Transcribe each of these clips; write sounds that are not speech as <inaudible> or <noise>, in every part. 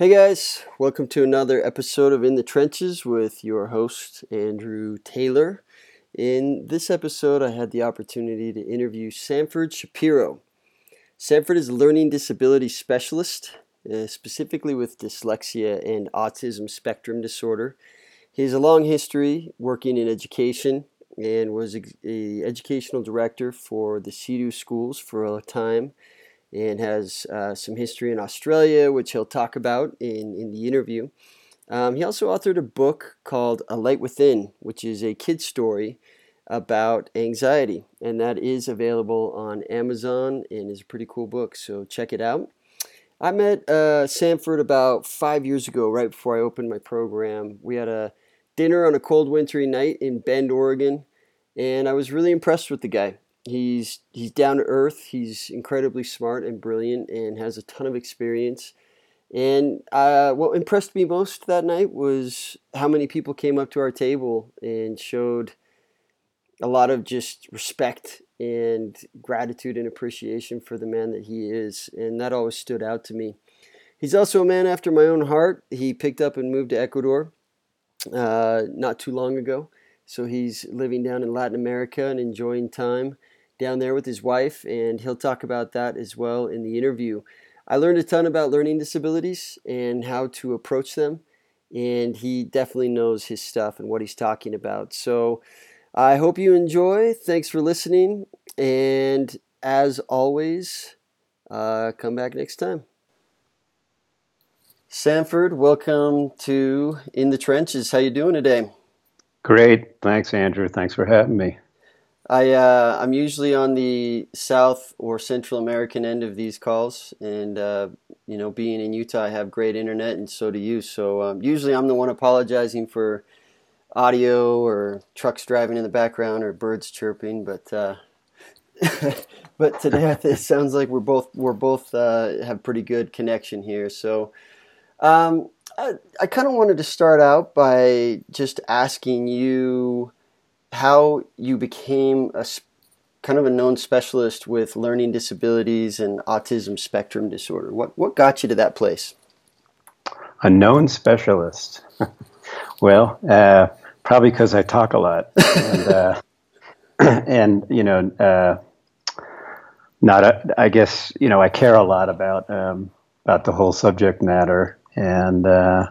Hey guys, welcome to another episode of In the Trenches with your host, Andrew Taylor. In this episode, I had the opportunity to interview Sanford Shapiro. Sanford is a learning disability specialist, uh, specifically with dyslexia and autism spectrum disorder. He has a long history working in education and was a educational director for the CEDU schools for a time and has uh, some history in Australia, which he'll talk about in, in the interview. Um, he also authored a book called A Light Within, which is a kid's story about anxiety, and that is available on Amazon and is a pretty cool book, so check it out. I met uh, Sanford about five years ago, right before I opened my program. We had a dinner on a cold wintry night in Bend, Oregon, and I was really impressed with the guy. He's he's down to earth. He's incredibly smart and brilliant, and has a ton of experience. And uh, what impressed me most that night was how many people came up to our table and showed a lot of just respect and gratitude and appreciation for the man that he is, and that always stood out to me. He's also a man after my own heart. He picked up and moved to Ecuador uh, not too long ago, so he's living down in Latin America and enjoying time down there with his wife, and he'll talk about that as well in the interview. I learned a ton about learning disabilities and how to approach them, and he definitely knows his stuff and what he's talking about. So I hope you enjoy. Thanks for listening, and as always, uh, come back next time. Sanford, welcome to In the Trenches. How you doing today? Great. Thanks, Andrew. Thanks for having me. I uh, I'm usually on the South or Central American end of these calls, and uh, you know, being in Utah, I have great internet, and so do you. So um, usually, I'm the one apologizing for audio or trucks driving in the background or birds chirping, but uh, <laughs> but today it sounds like we're both we're both uh, have pretty good connection here. So. Um, I, I kind of wanted to start out by just asking you how you became a kind of a known specialist with learning disabilities and autism spectrum disorder. What what got you to that place? A known specialist. <laughs> well, uh, probably because I talk a lot, and, uh, <clears throat> and you know, uh, not a, I guess you know I care a lot about um, about the whole subject matter, and uh,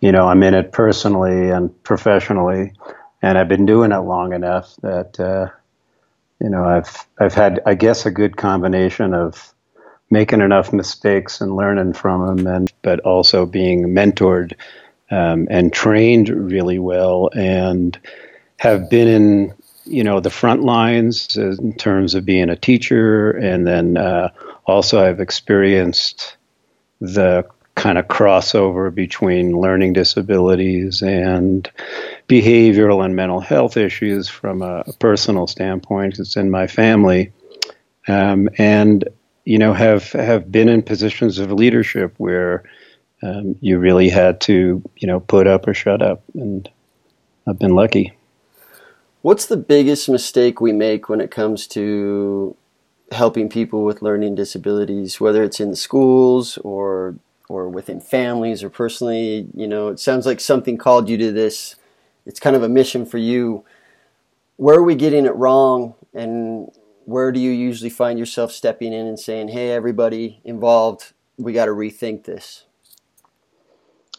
you know I'm in it personally and professionally and I've been doing it long enough that uh, you know I've I've had I guess a good combination of making enough mistakes and learning from them, and but also being mentored um, and trained really well, and have been in you know the front lines in terms of being a teacher, and then uh, also I've experienced the kind of crossover between learning disabilities and behavioral and mental health issues from a, a personal standpoint. It's in my family, um, and you know have have been in positions of leadership where um, you really had to you know put up or shut up, and I've been lucky. What's the biggest mistake we make when it comes to helping people with learning disabilities, whether it's in the schools or or within families or personally? You know, it sounds like something called you to this. It's kind of a mission for you. Where are we getting it wrong, and where do you usually find yourself stepping in and saying, "Hey, everybody involved, we got to rethink this"?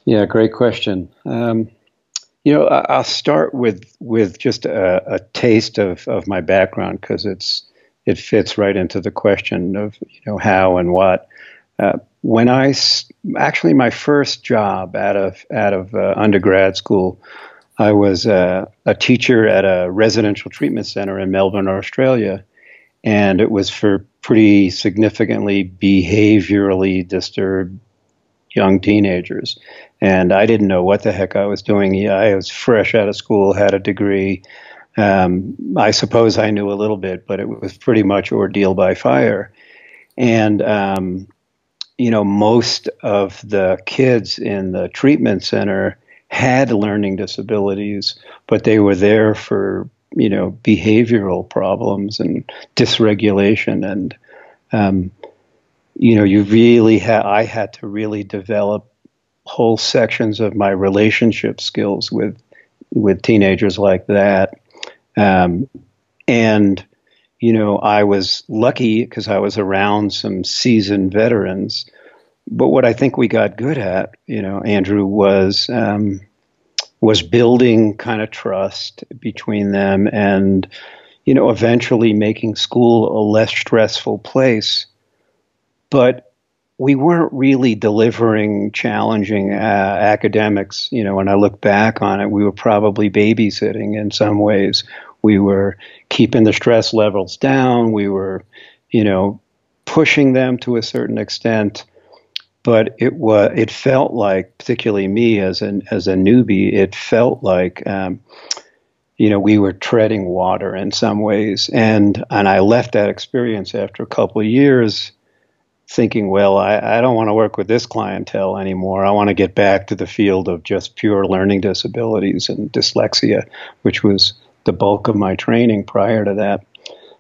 Yeah, great question. Um, you know, I'll start with with just a, a taste of, of my background because it's it fits right into the question of you know how and what. Uh, when I actually my first job out of out of uh, undergrad school, I was uh, a teacher at a residential treatment center in Melbourne, Australia, and it was for pretty significantly behaviorally disturbed young teenagers. And I didn't know what the heck I was doing. I was fresh out of school, had a degree. Um, I suppose I knew a little bit, but it was pretty much ordeal by fire. And um, you know, most of the kids in the treatment center had learning disabilities, but they were there for, you know, behavioral problems and dysregulation. And, um, you know, you really had, I had to really develop whole sections of my relationship skills with with teenagers like that. Um, and you know, I was lucky because I was around some seasoned veterans. But what I think we got good at, you know, Andrew, was um, was building kind of trust between them, and you know, eventually making school a less stressful place. But we weren't really delivering challenging uh, academics. You know, when I look back on it, we were probably babysitting in some ways. We were keeping the stress levels down. We were, you know, pushing them to a certain extent. But it was it felt like, particularly me as an as a newbie, it felt like. Um, you know, we were treading water in some ways, and and I left that experience after a couple of years, thinking, well, I, I don't want to work with this clientele anymore. I want to get back to the field of just pure learning disabilities and dyslexia, which was the bulk of my training prior to that.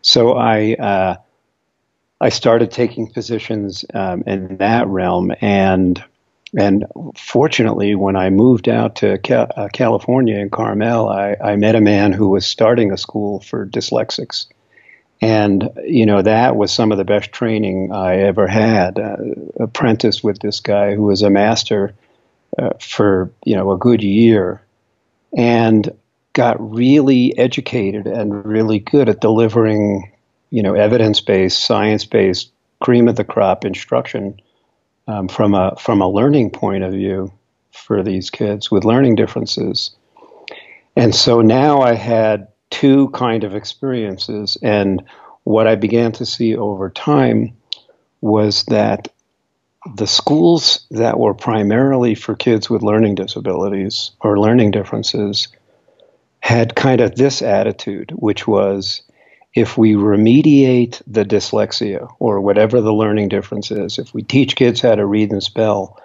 So I uh, I started taking positions um, in that realm, and and fortunately, when I moved out to Ca- uh, California in Carmel, I, I met a man who was starting a school for dyslexics and, you know, that was some of the best training I ever had. Uh, apprenticed with this guy who was a master uh, for, you know, a good year and got really educated and really good at delivering, you know, evidence based, science based, cream of the crop instruction um, from, a, from a learning point of view for these kids with learning differences. And so now I had two kind of experiences. And what I began to see over time was that the schools that were primarily for kids with learning disabilities or learning differences had kind of this attitude, which was if we remediate the dyslexia or whatever the learning difference is, if we teach kids how to read and spell,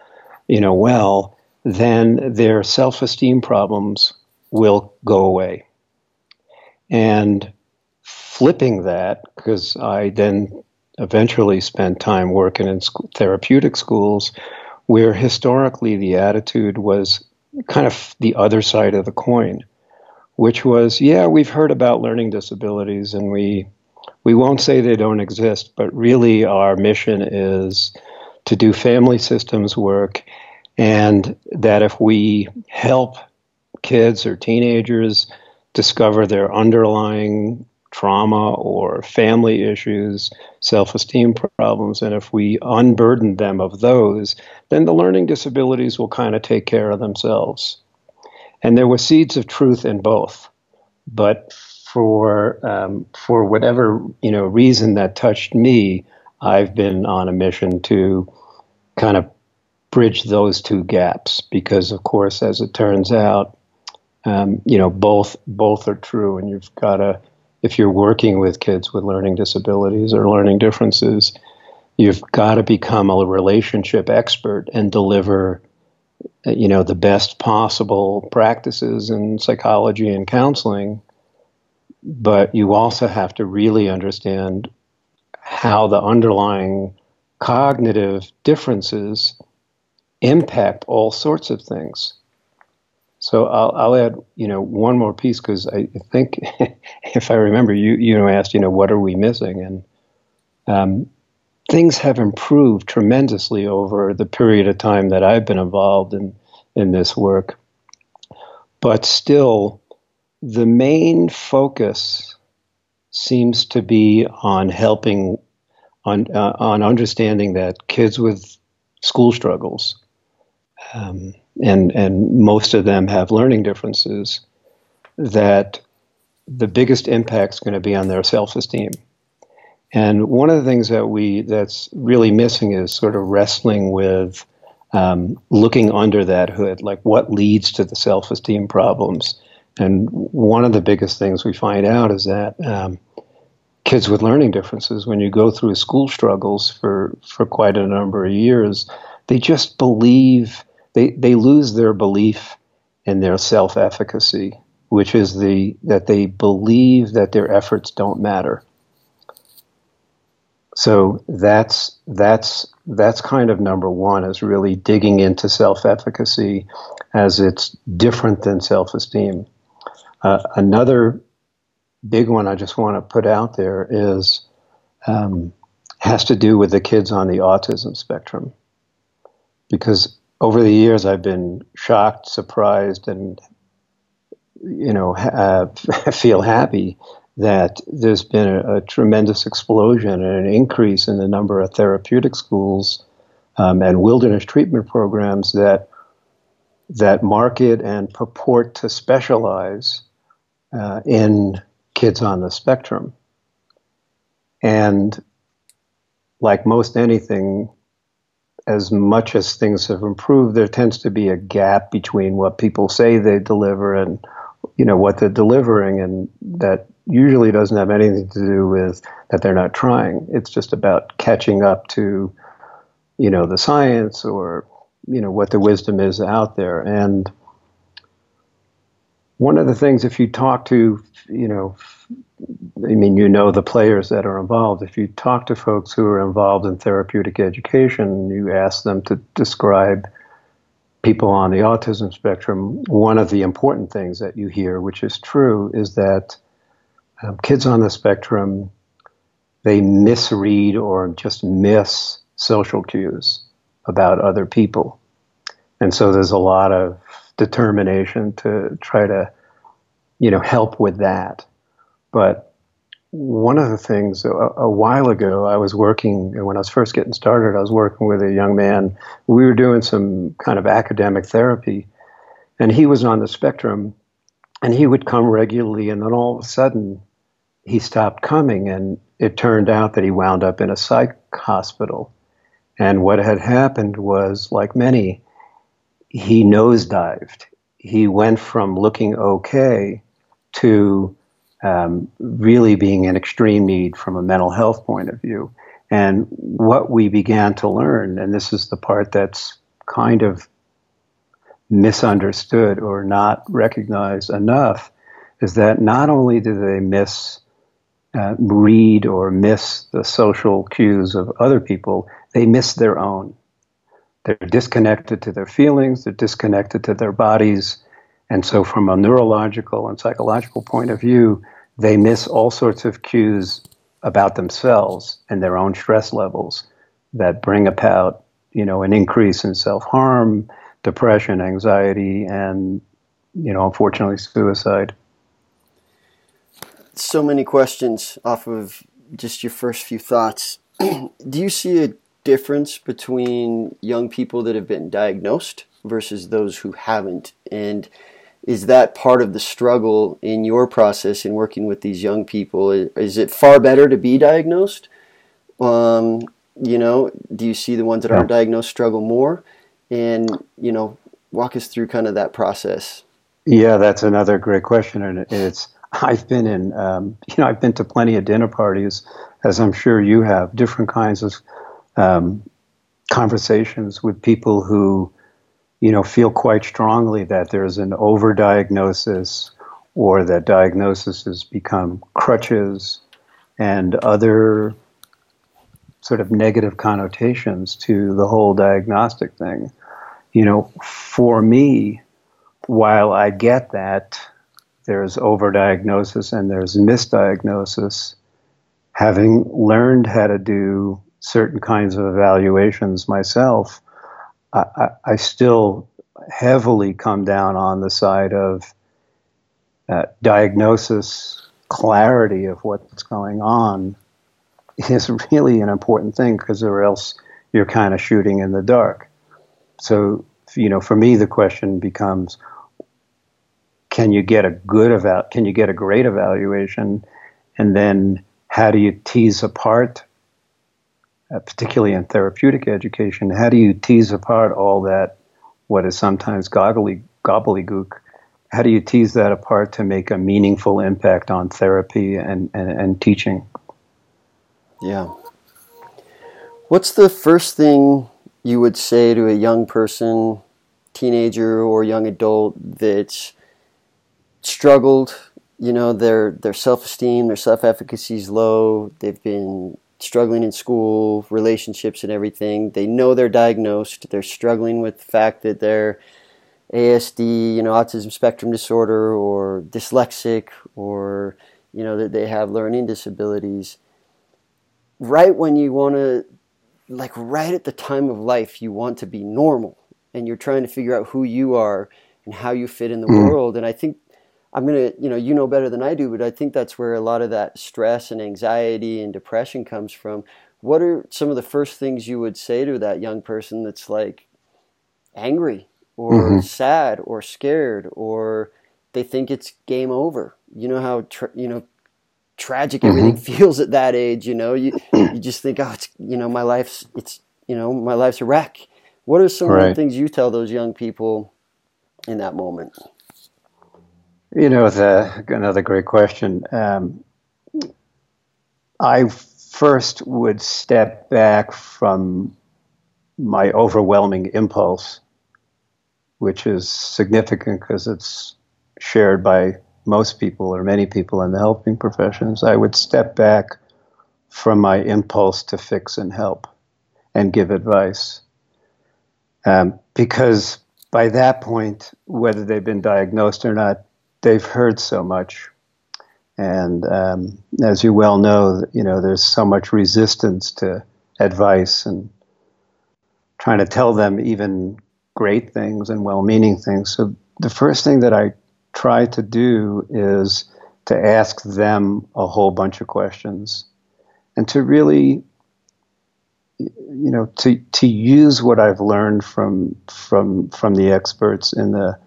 you know, well, then their self-esteem problems will go away. And flipping that, because I then eventually spent time working in therapeutic schools where historically the attitude was kind of the other side of the coin, which was, yeah, we've heard about learning disabilities and we we won't say they don't exist, but really our mission is to do family systems work and that if we help kids or teenagers discover their underlying trauma or family issues, self esteem problems. And if we unburden them of those, then the learning disabilities will kind of take care of themselves. And there were seeds of truth in both. But for, um, for whatever you know, reason that touched me, I've been on a mission to kind of bridge those two gaps because, of course, as it turns out, um, you know, both both are true, and you've got to, if you're working with kids with learning disabilities or learning differences, you've got to become a relationship expert and deliver, you know, the best possible practices in psychology and counseling. But you also have to really understand how the underlying cognitive differences impact all sorts of things. So I'll, I'll add, you know, one more piece because I think, <laughs> if I remember, you you know asked, you know, what are we missing, and um, things have improved tremendously over the period of time that I've been involved in in this work. But still, the main focus seems to be on helping, on uh, on understanding that kids with school struggles. Um, and and most of them have learning differences that the biggest impact is going to be on their self-esteem and one of the things that we that's really missing is sort of wrestling with um, looking under that hood like what leads to the self-esteem problems and one of the biggest things we find out is that um, kids with learning differences when you go through school struggles for for quite a number of years they just believe they, they lose their belief in their self efficacy, which is the that they believe that their efforts don't matter. So that's that's that's kind of number one is really digging into self-efficacy as it's different than self-esteem. Uh, another big one I just want to put out there is um, has to do with the kids on the autism spectrum, because over the years I've been shocked, surprised, and you know uh, <laughs> feel happy that there's been a, a, tremendous explosion and an increase in the number of therapeutic schools um, and wilderness treatment programs that that market and purport to specialize uh, in kids on the spectrum. And like most anything, as much as things have improved, there tends to be a gap between what people say they deliver and you know what they're delivering, and that usually doesn't have anything to do with that they're not trying. It's just about catching up to, you know, the science or, you know, what the wisdom is out there. And one of the things, if you talk to, you know, I mean, you know the players that are involved. If you talk to folks who are involved in therapeutic education, you ask them to describe people on the autism spectrum. One of the important things that you hear, which is true, is that um, kids on the spectrum they misread or just miss social cues about other people, and so there's a lot of determination to try to you know help with that. But one of the things a, a, while ago, I was working when I was first getting started. I was working with a young man. We were doing some kind of academic therapy, and he was on the spectrum, and he would come regularly, and then all of a sudden, he stopped coming, and it turned out that he wound up in a psych hospital. And what had happened was, like many, he nosedived. He went from looking okay to um, really being in extreme need from a mental health point of view. And what we began to learn, and this is the part that's kind of misunderstood or not recognized enough is that not only do they miss uh, read or miss the social cues of other people, they miss their own. They're disconnected to their feelings, they're disconnected to their bodies. And so, from a neurological and psychological point of view, they miss all sorts of cues about themselves and their own stress levels that bring about, you know, an increase in self-harm, depression, anxiety, and, you know, unfortunately, suicide. So many questions off of just your first few thoughts. <clears throat> Do you see a difference between young people that have been diagnosed versus those who haven't? And is that part of the struggle in your process in working with these young people? Is it far better to be diagnosed? Um, you know, do you see the ones that aren't diagnosed struggle more? And you know, walk us through kind of that process. Yeah, that's another great question, and it's I've been in, um, you know, I've been to plenty of dinner parties, as I'm sure you have, different kinds of um, conversations with people who you know, feel quite strongly that there's an overdiagnosis or that diagnosis has become crutches and other sort of negative connotations to the whole diagnostic thing. You know, for me, while I get that there's overdiagnosis and there's misdiagnosis, having learned how to do certain kinds of evaluations myself, I, I still heavily come down on the side of uh, diagnosis, clarity of what's going on is <laughs> really an important thing because or else you're kind of shooting in the dark. So, you know, for me, the question becomes, can you get a good eval- can you get a great evaluation, and then how do you tease apart uh, particularly in therapeutic education, how do you tease apart all that, what is sometimes gobbly, gobbledygook? How do you tease that apart to make a meaningful impact on therapy and, and, and teaching? Yeah. What's the first thing you would say to a young person, teenager or young adult that's struggled? You know, their their self esteem, their self efficacy is low. They've been struggling in school, relationships, and everything. They know they're diagnosed. They're struggling with the fact that they're ASD, you know, autism spectrum disorder, or dyslexic, or you know that they have learning disabilities. Right when you want to, like, right at the time of life, you want to be normal, and you're trying to figure out who you are and how you fit in the mm. world. And I think I'm gonna, you know, you know better than I do, but I think that's where a lot of that stress and anxiety and depression comes from. What are some of the first things you would say to that young person that's like angry or mm-hmm. sad or scared or they think it's game over? You know how tra- you know tragic mm-hmm. everything feels at that age. You know, you you just think, oh, it's you know, my life's it's you know, my life's a wreck. What are some right. of the things you tell those young people in that moment? You know, the, another great question. Um, I first would step back from my overwhelming impulse, which is significant because it's shared by most people or many people in the helping professions. I would step back from my impulse to fix and help and give advice. Um, because by that point, whether they've been diagnosed or not, they've heard so much. And um, as you well know, you know, there's so much resistance to advice and trying to tell them even great things and well-meaning things. So the first thing that I try to do is to ask them a whole bunch of questions and to really you know to to use what I've learned from from from the experts in the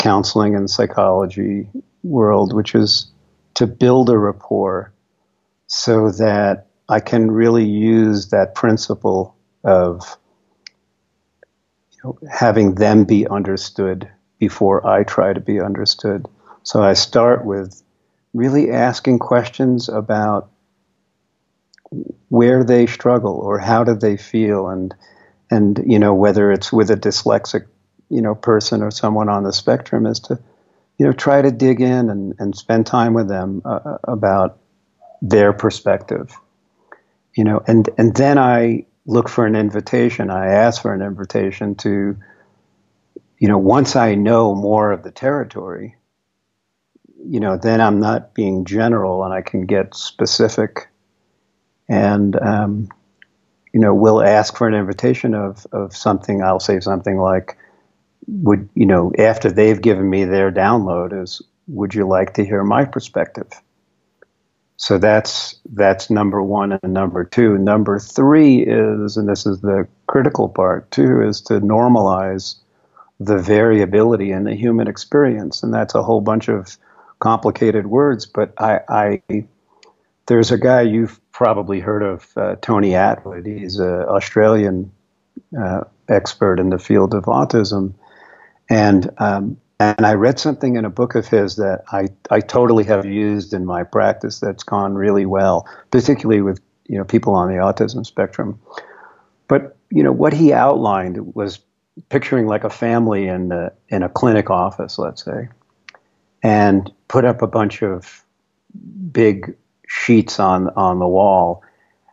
counseling and psychology world, which is to build a rapport so that I can really use that principle of you know, having them be understood before I try to be understood. So I start with really asking questions about where they struggle or how do they feel and and you know whether it's with a dyslexic you know person or someone on the spectrum is to you know try to dig in and, and spend time with them uh, uh, about their perspective. You know and and then i look for an invitation. I ask for an invitation to you know once i know more of the territory you know then i'm not being general and i can get specific and um, you know we'll ask for an invitation of of something. I'll say something like would you know after they've given me their download is would you like to hear my perspective? So that's that's number one and number two. Number three is and this is the critical part too is to normalize the variability in the human experience. And that's a whole bunch of complicated words but i, I there's a guy you've probably heard of uh, Tony Attwood. He's an australian uh, expert in the field of autism and um, and I read something in a book of his that I, I totally have used in my practice that's gone really well, particularly with you know people on the autism spectrum. But you know what he outlined was picturing like a family in the, in a clinic office, let's say, and put up a bunch of big sheets on on the wall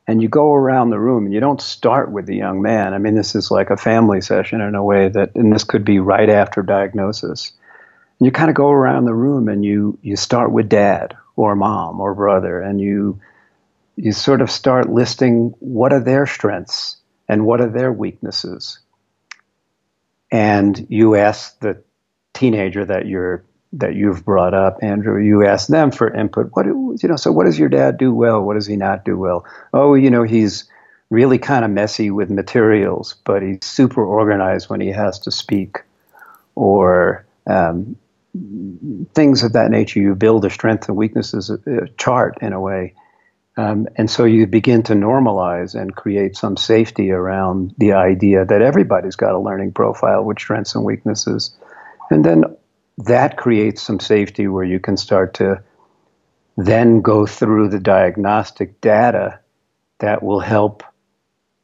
and you go around the room and you don't start with the young man. I mean, this is like a family session in a way that, and this could be right after diagnosis. And you kind of go around the room and you you start with dad or mom or brother, and you you sort of start listing what are their strengths and what are their weaknesses. And you ask the teenager that you're that you've brought up, Andrew. You ask them for input. What do, you know? So, what does your dad do well? What does he not do well? Oh, you know, he's really kind of messy with materials, but he's super organized when he has to speak, or um, things of that nature. You build a strength and weaknesses chart in a way. Um, and so you begin to normalize and create some safety around the idea that everybody's got a learning profile with strengths and weaknesses. And then that creates some safety where you can start to then go through the diagnostic data that will help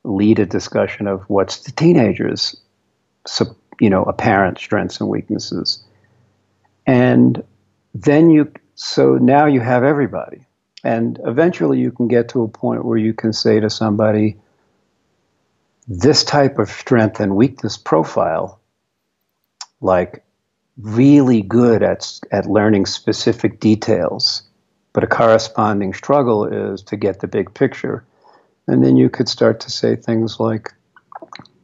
lead a discussion of what's the teenager's you know apparent strengths and weaknesses. And then you so now you have everybody. And eventually you can get to a point where you can say to somebody, this type of strength and weakness profile, like really good at, at learning specific details, but a corresponding struggle is to get the big picture. And then you could start to say things like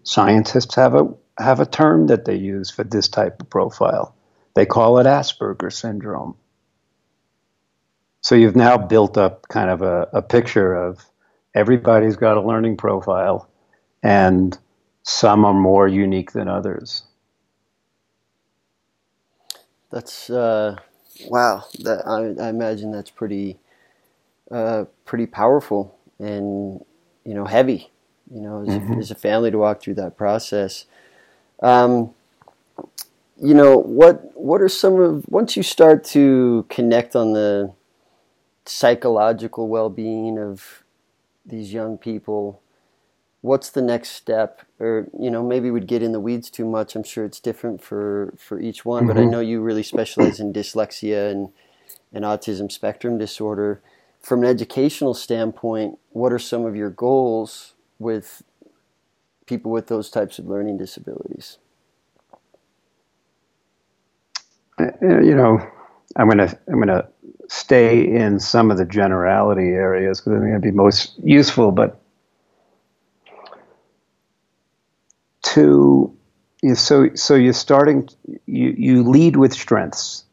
scientists have a have a term that they use for this type of profile. They call it Asperger syndrome. So you've now built up kind of a, a picture of everybody's got a learning profile and some are more unique than others. That's uh, wow. That I, I, imagine that's pretty uh, pretty powerful and you know heavy. You know, as, mm-hmm. as a family to walk through that process. Um, you know what? What are some of once you start to connect on the psychological well-being of these young people? What's the next step? Or you know, maybe we'd get in the weeds too much. I'm sure it's different for for each one. Mm-hmm. But I mm-hmm. know you really specialize in dyslexia and and autism spectrum disorder. From an educational standpoint, what are some of your goals with people with those types of learning disabilities? Uh, you know, I'm gonna I'm gonna stay in some of the generality areas because I think it'd be most useful. But to so so you're starting you you lead with strengths.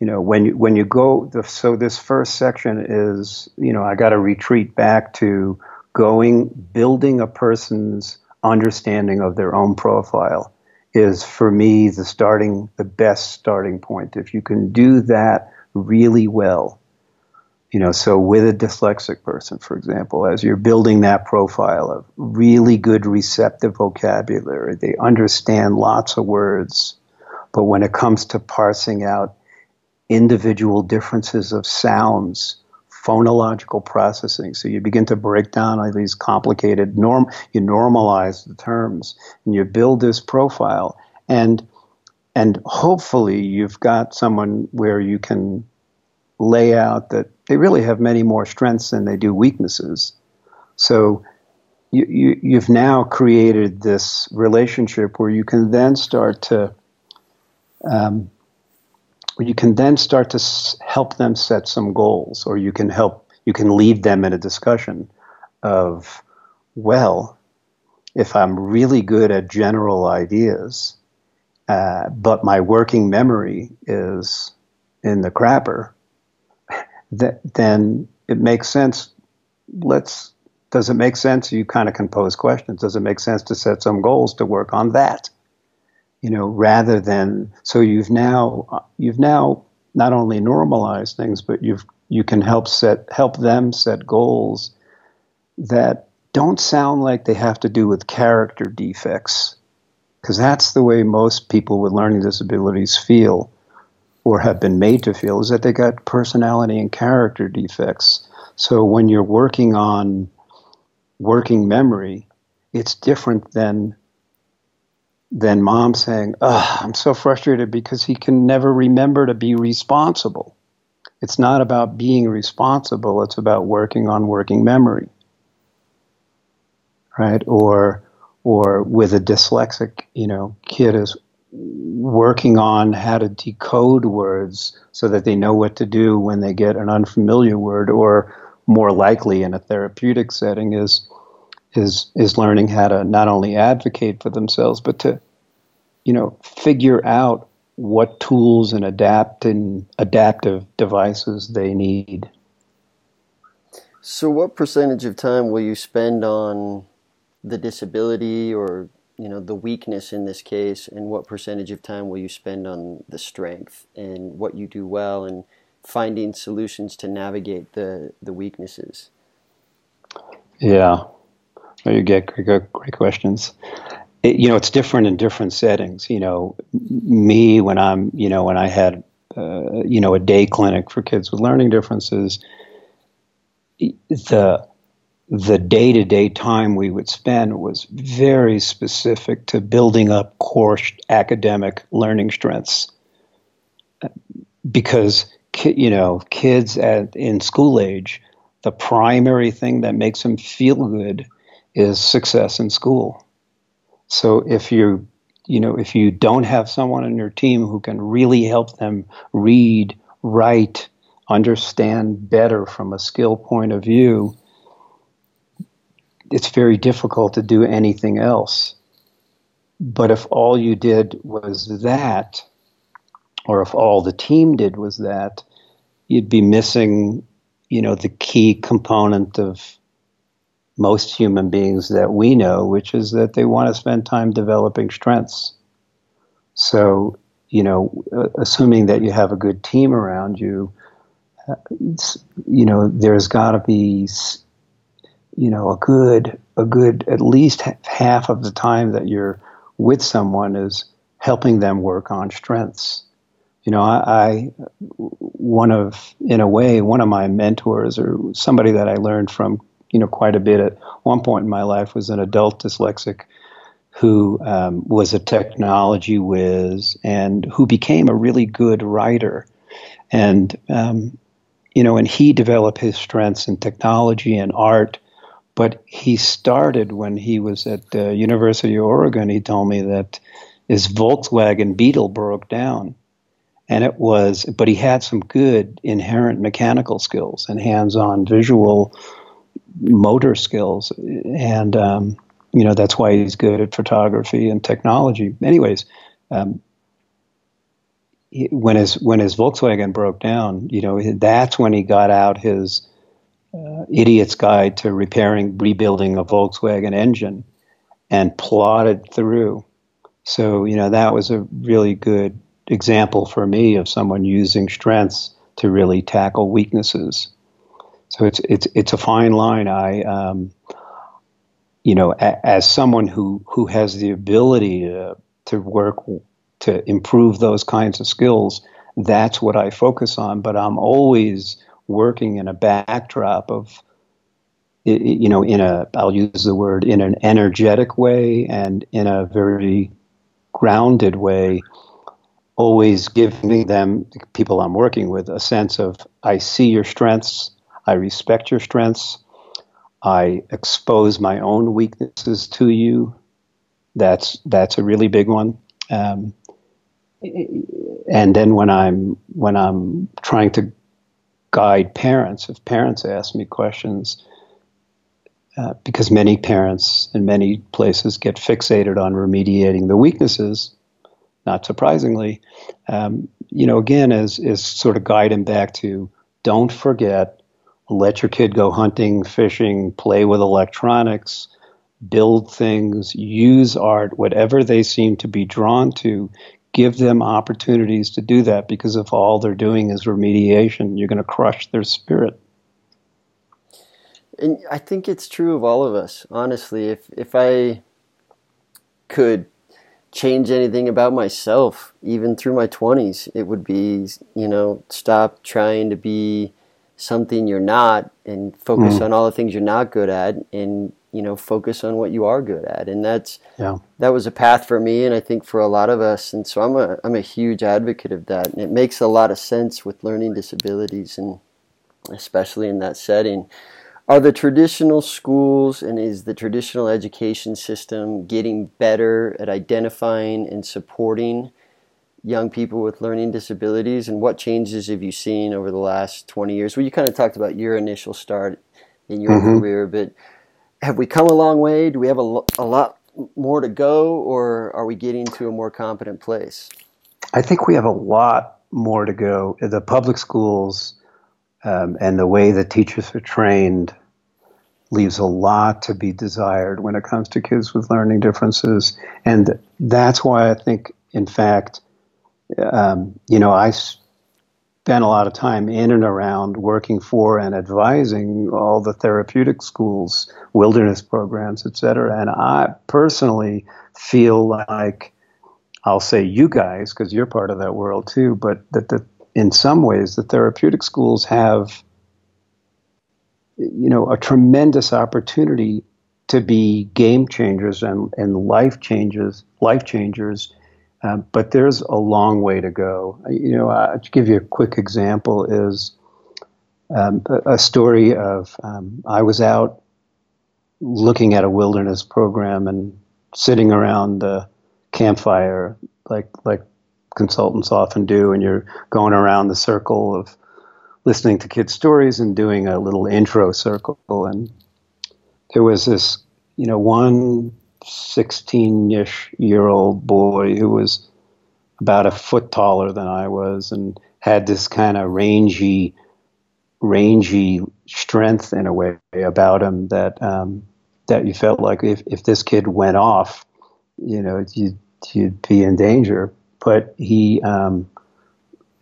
You know when you when you go the, so this first section is you know I got to retreat back to going building a person's understanding of their own profile is for me the starting the best starting point if you can do that really well you know so with a dyslexic person for example as you're building that profile of really good receptive vocabulary they understand lots of words but when it comes to parsing out individual differences of sounds phonological processing. So you begin to break down all these complicated norm. You normalize the terms, and you build this profile, and and hopefully you've got someone where you can lay out that they really have many more strengths than they do weaknesses. So you, you you've now created this relationship where you can then start to um, you can then start to help them set some goals, or you can help, you can lead them in a discussion of, well, if I'm really good at general ideas, uh, but my working memory is in the crapper, then it makes sense. Let's, does it make sense? You kind of can pose questions. Does it make sense to set some goals to work on that? you know, rather than so you've now you've now not only normalized things, but you've you can help set help them set goals that don't sound like they have to do with character defects, because that's the way most people with learning disabilities feel or have been made to feel is that they got personality and character defects. So when you're working on working memory, it's different than than mom saying, I'm so frustrated because he can never remember to be responsible. It's not about being responsible, it's about working on working memory. Right? Or or with a dyslexic, you know, kid is working on how to decode words so that they know what to do when they get an unfamiliar word or more likely in a therapeutic setting is is is learning how to not only advocate for themselves but to you know figure out what tools and adapt and adaptive devices they need. So what percentage of time will you spend on the disability or you know the weakness in this case and what percentage of time will you spend on the strength and what you do well and finding solutions to navigate the the weaknesses? Yeah. You get great, great questions. It, you know, it's different in different settings. You know, me when I'm, you know, when I had, uh, you know, a day clinic for kids with learning differences, the the day to day time we would spend was very specific to building up core academic learning strengths. Because you know, kids at in school age, the primary thing that makes them feel good is success in school. So if you you know if you don't have someone on your team who can really help them read, write, understand better from a skill point of view, it's very difficult to do anything else. But if all you did was that, or if all the team did was that, you'd be missing, you know, the key component of most human beings that we know, which is that they want to spend time developing strengths. So, you know, assuming that you have a good team around you, uh, you know, there's got to be, you know, a good, a good, at least half of the time that you're with someone is helping them work on strengths. You know, I, I one of, in a way, one of my mentors or somebody that I learned from you know quite a bit at one point in my life was an adult dyslexic who um, was a technology whiz and who became a really good writer and um, you know and he developed his strengths in technology and art but he started when he was at the university of oregon he told me that his volkswagen beetle broke down and it was but he had some good inherent mechanical skills and hands-on visual motor skills, and um, you know that's why he's good at photography and technology. Anyways, um, when his when his Volkswagen broke down, you know that's when he got out his uh, idiot's guide to repairing rebuilding a Volkswagen engine and plodded through. So you know that was a really good example for me of someone using strengths to really tackle weaknesses. So it's it's it's a fine line. I, um, you know, a, as someone who who has the ability to to work to improve those kinds of skills, that's what I focus on. But I'm always working in a backdrop of, you know, in a I'll use the word in an energetic way and in a very grounded way always giving them people I'm working with a sense of I see your strengths I respect your strengths. I expose my own weaknesses to you. That's that's a really big one. Um, and then when I'm when I'm trying to guide parents, if parents ask me questions, uh, because many parents in many places get fixated on remediating the weaknesses, not surprisingly, um, you know, again, is is sort of guide them back to don't forget let your kid go hunting, fishing, play with electronics, build things, use art, whatever they seem to be drawn to, give them opportunities to do that because if all they're doing is remediation, you're going to crush their spirit. And I think it's true of all of us, honestly. If if I could change anything about myself, even through my 20s, it would be, you know, stop trying to be something you're not and focus mm. on all the things you're not good at and you know focus on what you are good at. And that's yeah. that was a path for me and I think for a lot of us. And so I'm a I'm a huge advocate of that. And it makes a lot of sense with learning disabilities and especially in that setting. Are the traditional schools and is the traditional education system getting better at identifying and supporting young people with learning disabilities? And what changes have you seen over the last 20 years? Well you kind of talked about your initial start in your mm-hmm. career but have we come a long way? Do we have a, a lot more to go or are we getting to a more competent place? I think we have a lot more to go. The public schools um, and the way the teachers are trained leaves a lot to be desired when it comes to kids with learning differences. And that's why i think in fact um, you know, I spent a lot of time in and around working for and advising all the therapeutic schools, wilderness programs, et cetera. And I personally feel like I'll say you guys, because you're part of that world too, but that the, in some ways the therapeutic schools have, you know, a tremendous opportunity to be game changers and, and life changers, life changers Um, but there's a long way to go. You know, uh, to give you a quick example is um, a, a, story of um, I was out looking at a wilderness program and sitting around the campfire like like consultants often do, and you're going around the circle of listening to kids' stories and doing a little intro circle. And there was this, you know, one 16 ish year old boy who was about a foot taller than I was and had this kind of rangy, rangy strength in a way about him that um, that you felt like if, if this kid went off, you know, you'd, you'd be in danger. But he, um,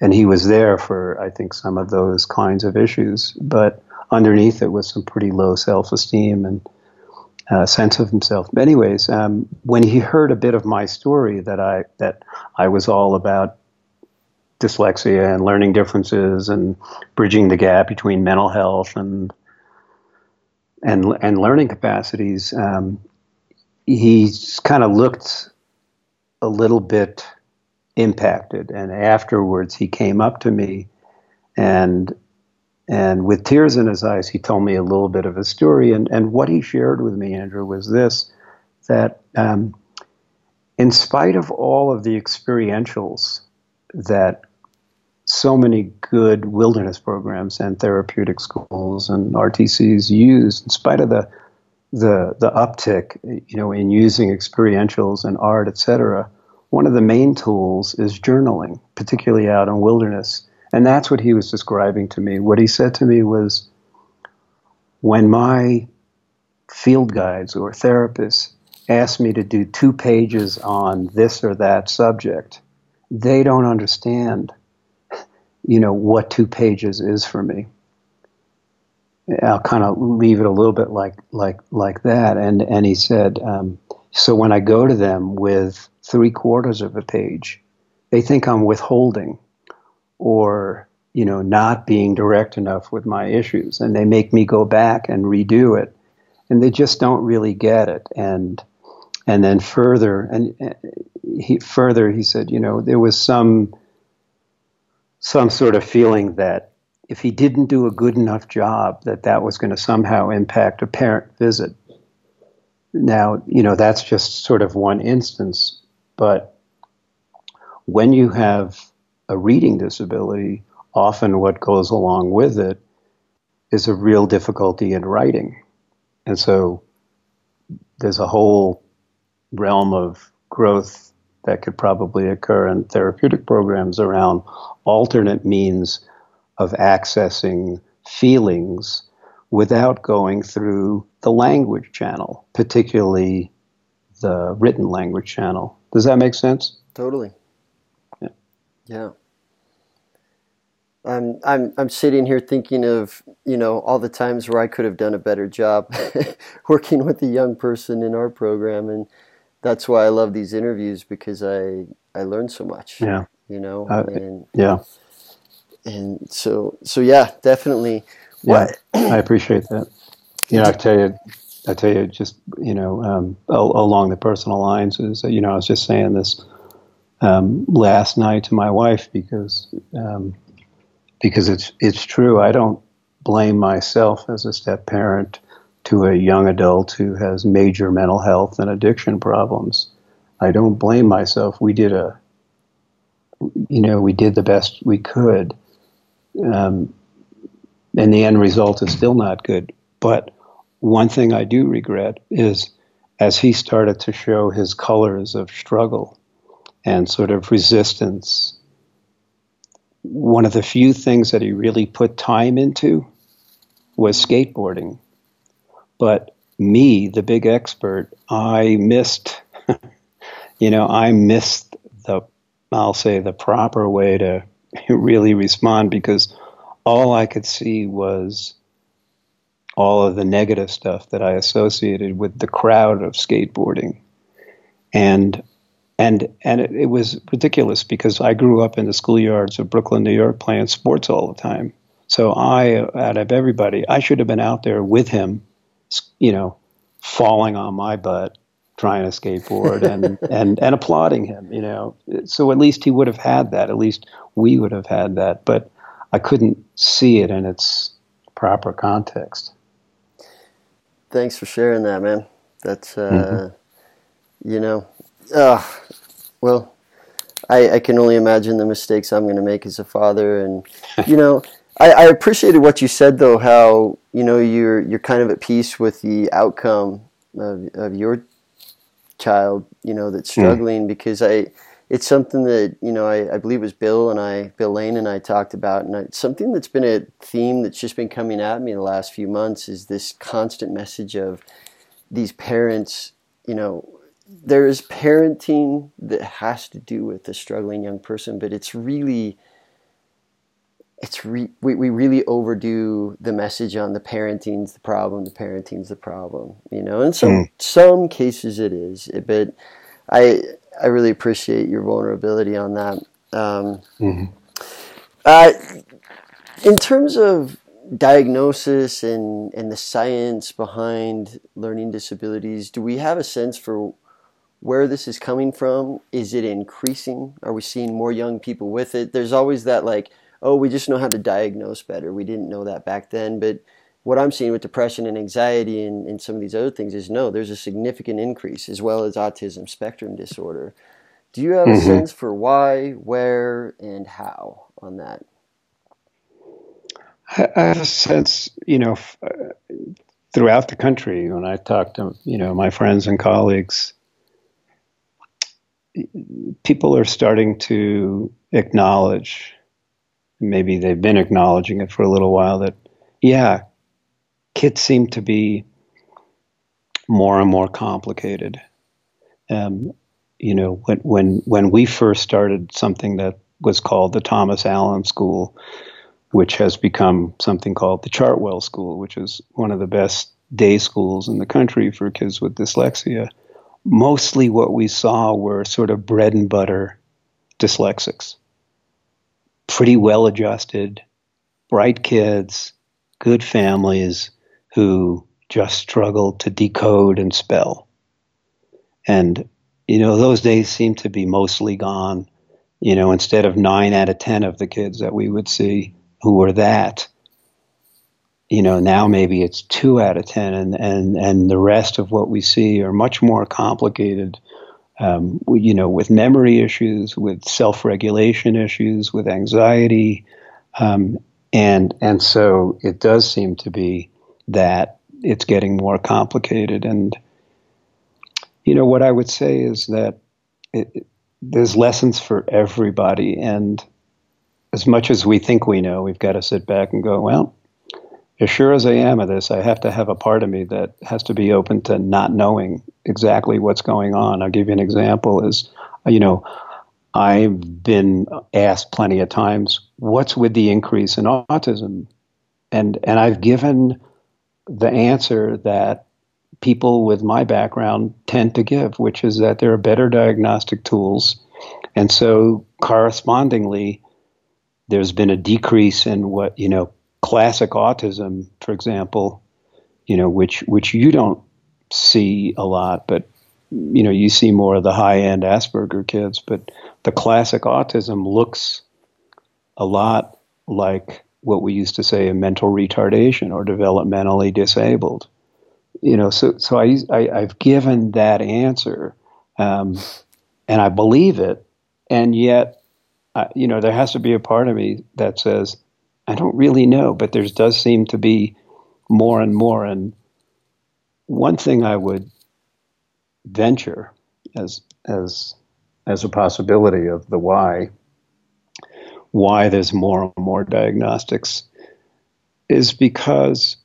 and he was there for, I think, some of those kinds of issues. But underneath it was some pretty low self esteem and uh, sense of himself. Anyways, um, when he heard a bit of my story that I that I was all about dyslexia and learning differences and bridging the gap between mental health and and and learning capacities, um, he kind of looked a little bit impacted. And afterwards, he came up to me and and with tears in his eyes, he told me a little bit of his story. And, and what he shared with me, Andrew, was this that um, in spite of all of the experientials that so many good wilderness programs and therapeutic schools and RTCs use, in spite of the the the uptick, you know, in using experientials and art, etc. One of the main tools is journaling, particularly out in wilderness. And that's what he was describing to me. What he said to me was when my field guides or therapists ask me to do two pages on this or that subject, they don't understand, you know, what two pages is for me. I'll kind of leave it a little bit like like like that. And and he said, um, so when I go to them with three quarters of a page, they think I'm withholding or you know not being direct enough with my issues. And they make me go back and redo it. And they just don't really get it. And and then further and uh, he further he said you know there was some some sort of feeling that if he didn't do a good enough job that that was going to somehow impact a parent visit. Now you know that's just sort of one instance. But when you have a reading disability, often what goes along with it is a real difficulty in writing. And so there's a whole realm of growth that could probably occur in therapeutic programs around alternate means of accessing feelings without going through the language channel, particularly the written language channel. Does that make sense? Totally. Yeah. I'm I'm I'm sitting here thinking of you know all the times where I could have done a better job <laughs> working with a young person in our program, and that's why I love these interviews because I I learn so much. Yeah. You know. Uh, and, yeah. And so so yeah, definitely. Yeah, I appreciate that. <clears throat> You know, I tell you, I tell you, just you know, um, along the personal lines is you know I was just saying this um, last night to my wife because um, because it's it's true. I don't blame myself as a step parent to a young adult who has major mental health and addiction problems. I don't blame myself. We did a you know we did the best we could, um, and the end result is still not good. But one thing I do regret is as he started to show his colors of struggle and sort of resistance. One of the few things that he really put time into was skateboarding. But me, the big expert, I missed, <laughs> you know, I missed the, I'll say, the proper way to <laughs> really respond because all I could see was all of the negative stuff that I associated with the crowd of skateboarding. And and and it, it, was ridiculous because I grew up in the schoolyards of Brooklyn, New York, playing sports all the time. So I, out of everybody, I should have been out there with him, you know, falling on my butt trying to skateboard and, <laughs> and, and applauding him, you know. So at least he would have had that. At least we would have had that. But I couldn't see it in its proper context. Thanks for sharing that, man. That's, uh, mm-hmm. you know, uh, well, I, I can only imagine the mistakes I'm going to make as a father. And, <laughs> you know, I, I appreciated what you said, though, how, you know, you're, you're kind of at peace with the outcome of, of your child, you know, that's hmm. struggling mm. because I, it's something that, you know, I, I believe it was Bill and I, Bill Lane and I talked about. And it's something that's been a theme that's just been coming at me the last few months is this constant message of these parents, you know, there is parenting that has to do with a struggling young person, but it's really, it's re- we, we really overdo the message on the parenting's the problem, the parenting's the problem, you know. In some mm. some cases it is, but I I really appreciate your vulnerability on that. Um, mm-hmm. uh, in terms of diagnosis and and the science behind learning disabilities, do we have a sense for where this is coming from? Is it increasing? Are we seeing more young people with it? There's always that like oh, we just know how to diagnose better. We didn't know that back then. But what I'm seeing with depression and anxiety and, and some of these other things is no, there's a significant increase as well as autism spectrum disorder. Do you have mm-hmm. a sense for why, where, and how on that? I have a sense, you know, uh, throughout the country when I talk to, you know, my friends and colleagues, people are starting to acknowledge maybe they've been acknowledging it for a little while that, yeah, kids seem to be more and more complicated. Um, you know, when when when we first started something that was called the Thomas Allen School, which has become something called the Chartwell School, which is one of the best day schools in the country for kids with dyslexia. Mostly what we saw were sort of bread and butter dyslexics pretty well adjusted, bright kids, good families who just struggled to decode and spell. And, you know, those days seem to be mostly gone. You know, instead of nine out of 10 of the kids that we would see who were that, you know, now maybe it's two out of 10, and, and, and the rest of what we see are much more complicated um, you know, with memory issues, with self-regulation issues, with anxiety, um, and and so it does seem to be that it's getting more complicated. And you know, what I would say is that it, it, there's lessons for everybody, and as much as we think we know, we've got to sit back and go, well, as sure as I am of this, I have to have a part of me that has to be open to not knowing exactly what's going on. I'll give you an example is, you know, I've been asked plenty of times, what's with the increase in autism? And, and I've given the answer that people with my background tend to give, which is that there are better diagnostic tools. And so correspondingly, there's been a decrease in what, you know, classic autism, for example, you know, which which you don't see a lot, but you know, you see more of the high end Asperger kids, but the classic autism looks a lot like what we used to say a mental retardation or developmentally disabled. You know, so so I, I have given that answer, um, and I believe it, and yet, you know, there has to be a part of me that says, I don't really know, but there does seem to be more and more. And one thing I would venture as as as a possibility of the why why there's more and more diagnostics is because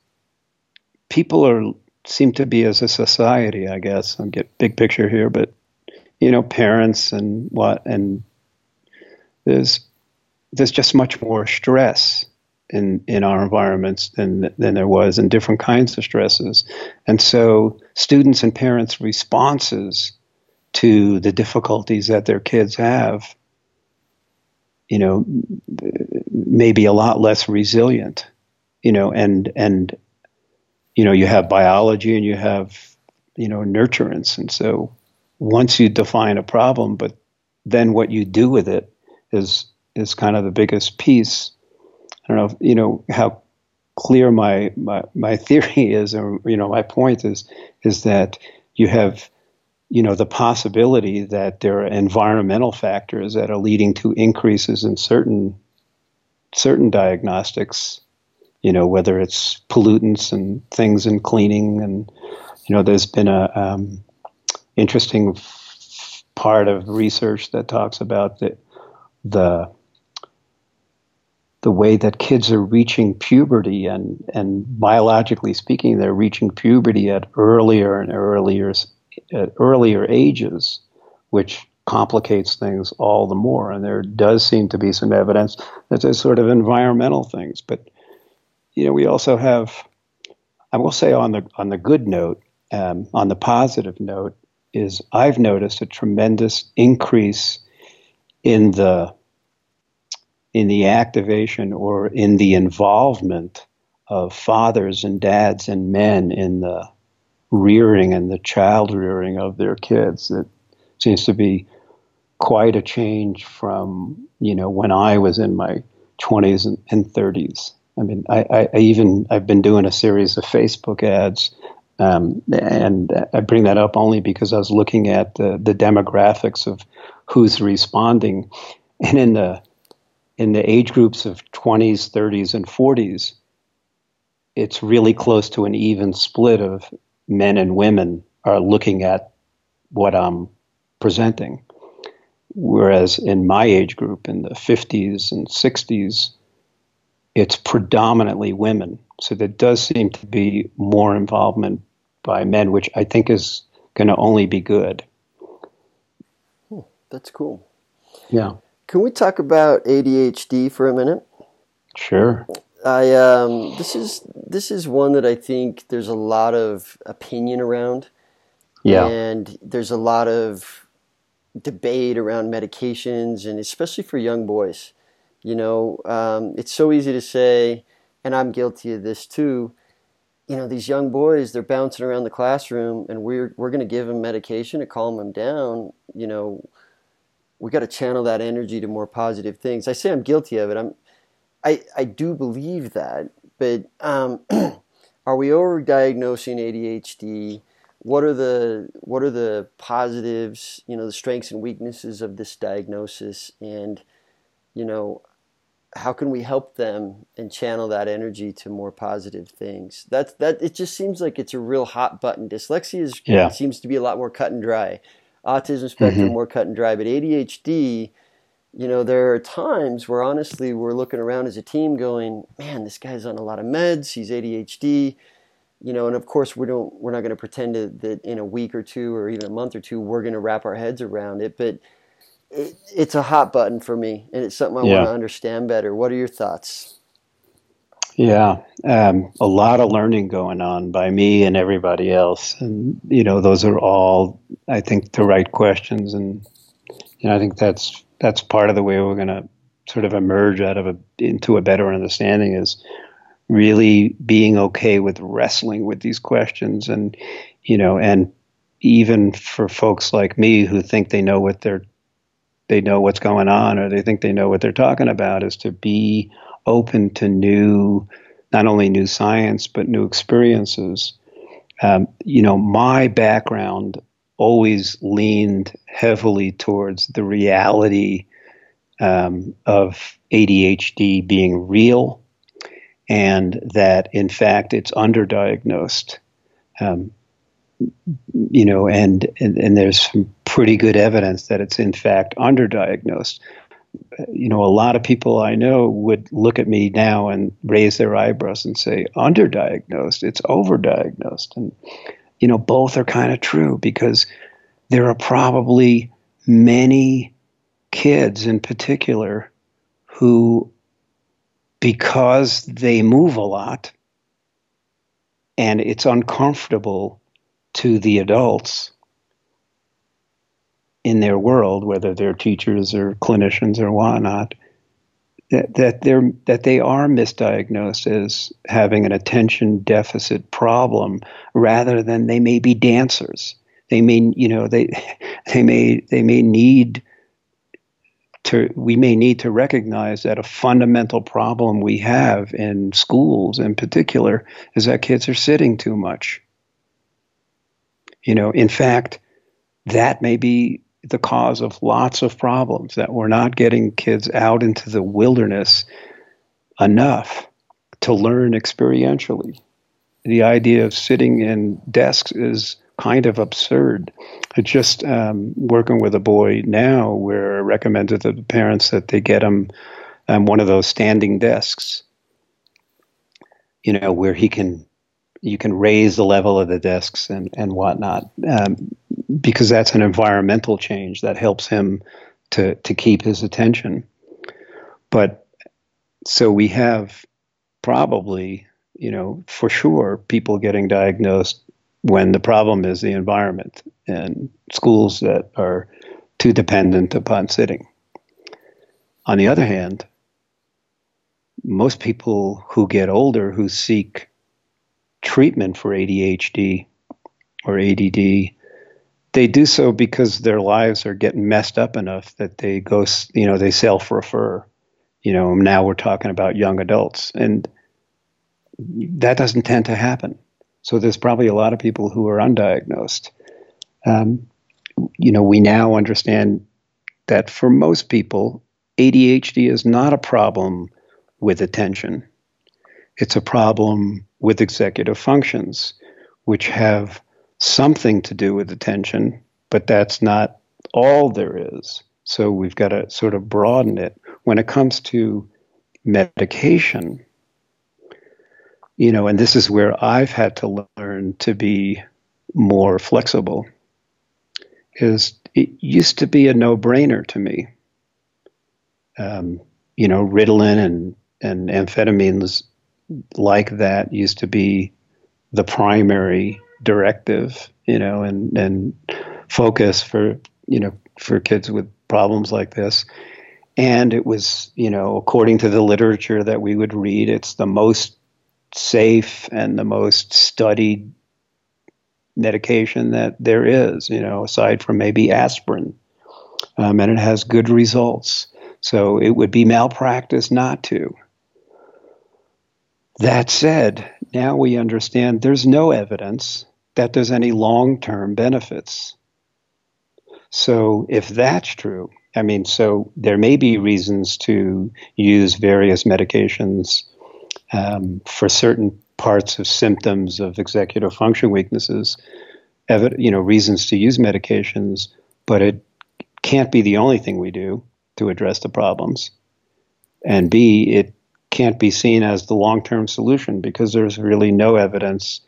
people are seem to be as a society, I guess. I'm get big picture here, but you know, parents and what and there's there's just much more stress in in our environments than than there was in different kinds of stresses and so students and parents responses to the difficulties that their kids have you know may be a lot less resilient you know and and you know you have biology and you have you know, nurturance. And so once you define a problem, but then what you do with it is is kind of the biggest piece. I don't know, if, you know, how clear my, my my theory <laughs> is, or you know, my point is is that you have you know the possibility that there are environmental factors that are leading to increases in certain certain diagnostics you know whether it's pollutants and things in cleaning and you know there's been a um, interesting part of research that talks about the the the way that kids are reaching puberty and and biologically speaking they're reaching puberty at earlier and earlier at earlier ages, which complicates things all the more. And there does seem to be some evidence that there's sort of environmental things. But you know, we also have, I will say on the on the good note, um, on the positive note, is I've noticed a tremendous increase in the in the activation or in the involvement of fathers and dads and men in the rearing and the child rearing of their kids. It seems to be quite a change from you know when I was in my 20s and, and 30s. I mean, I, I, even I've been doing a series of Facebook ads, um, and I bring that up only because I was looking at the, the demographics of who's responding, and in the in the age groups of 20s, 30s, and 40s, it's really close to an even split of men and women are looking at what I'm presenting. Whereas in my age group, in the 50s and 60s, it's predominantly women. So there does seem to be more involvement by men, which I think is going to only be good. Hmm, that's cool. Yeah. Can we talk about ADHD for a minute? Sure. I um, this is this is one that I think there's a lot of opinion around. Yeah. And there's a lot of debate around medications, and especially for young boys. You know, um, it's so easy to say, and I'm guilty of this too. You know, these young boys, they're bouncing around the classroom, and we're we're going to give them medication to calm them down. You know, we got to channel that energy to more positive things. I say I'm guilty of it. I'm I, I do believe that, but um, <clears throat> are we overdiagnosing ADHD? What are the what are the positives? You know, the strengths and weaknesses of this diagnosis, and you know, how can we help them and channel that energy to more positive things? That's that. It just seems like it's a real hot button. Dyslexia is, yeah. seems to be a lot more cut and dry. Autism spectrum mm-hmm. more cut and dry, but ADHD you know, there are times where honestly we're looking around as a team going, man, this guy's on a lot of meds, he's ADHD, you know, and of course we don't, we're not going to pretend to, that in a week or two or even a month or two we're going to wrap our heads around it, but it, it's a hot button for me, and it's something I yeah. want to understand better. What are your thoughts? Yeah, um, a lot of learning going on by me and everybody else, and you know, those are all, I think, the right questions, and you know, I think that's that's part of the way we're going to sort of emerge out of a into a better understanding is really being okay with wrestling with these questions. And you know and even for folks like me who think they know what they're they know what's going on or they think they know what they're talking about is to be open to new not only new science but new experiences um, you know my background always leaned heavily towards the reality um, of ADHD being real and that in fact it's underdiagnosed. Um, you know, and, and, and there's some pretty good evidence that it's in fact underdiagnosed. You know, a lot of people I know would look at me now and raise their eyebrows and say, underdiagnosed, it's overdiagnosed. And you know, both are kind of true because there are probably many kids in particular who, because they move a lot and it's uncomfortable to the adults in their world, whether they're teachers or clinicians or whatnot, that that they're that they are misdiagnosed as having an attention deficit problem rather than they may be dancers. They may you know they <laughs> they may they may need to we may need to recognize that a fundamental problem we have in schools in particular is that kids are sitting too much. You know, in fact, that may be the cause of lots of problems that we're not getting kids out into the wilderness enough to learn experientially. The idea of sitting in desks is kind of absurd. Just um, working with a boy now where I recommended to the parents that they get him um, one of those standing desks, you know, where he can you can raise the level of the desks and, and whatnot, um, because that's an environmental change that helps him to, to keep his attention. But so we have probably, you know, for sure, people getting diagnosed when the problem is the environment and schools that are too dependent upon sitting. On the other hand, most people who get older who seek treatment for ADHD or ADD, they do so because their lives are getting messed up enough that they go, you know, they self refer. You know, now we're talking about young adults, and that doesn't tend to happen. So there's probably a lot of people who are undiagnosed. Um, you know, we now understand that for most people, ADHD is not a problem with attention. It's a problem with executive functions, which have something to do with attention, but that's not all there is. So we've got to sort of broaden it. When it comes to medication, you know, and this is where I've had to learn to be more flexible, is it used to be a no brainer to me. Um, you know, Ritalin and, and amphetamines like that used to be the primary directive, you know, and and focus for you know for kids with problems like this. And it was, you know, according to the literature that we would read, it's the most safe and the most studied medication that there is, you know, aside from maybe aspirin. Um, and it has good results. So it would be malpractice not to. That said, now we understand there's no evidence that there's any long term benefits. So, if that's true, I mean, so there may be reasons to use various medications um, for certain parts of symptoms of executive function weaknesses, you know, reasons to use medications, but it can't be the only thing we do to address the problems. And B, it can't be seen as the long-term solution because there's really no evidence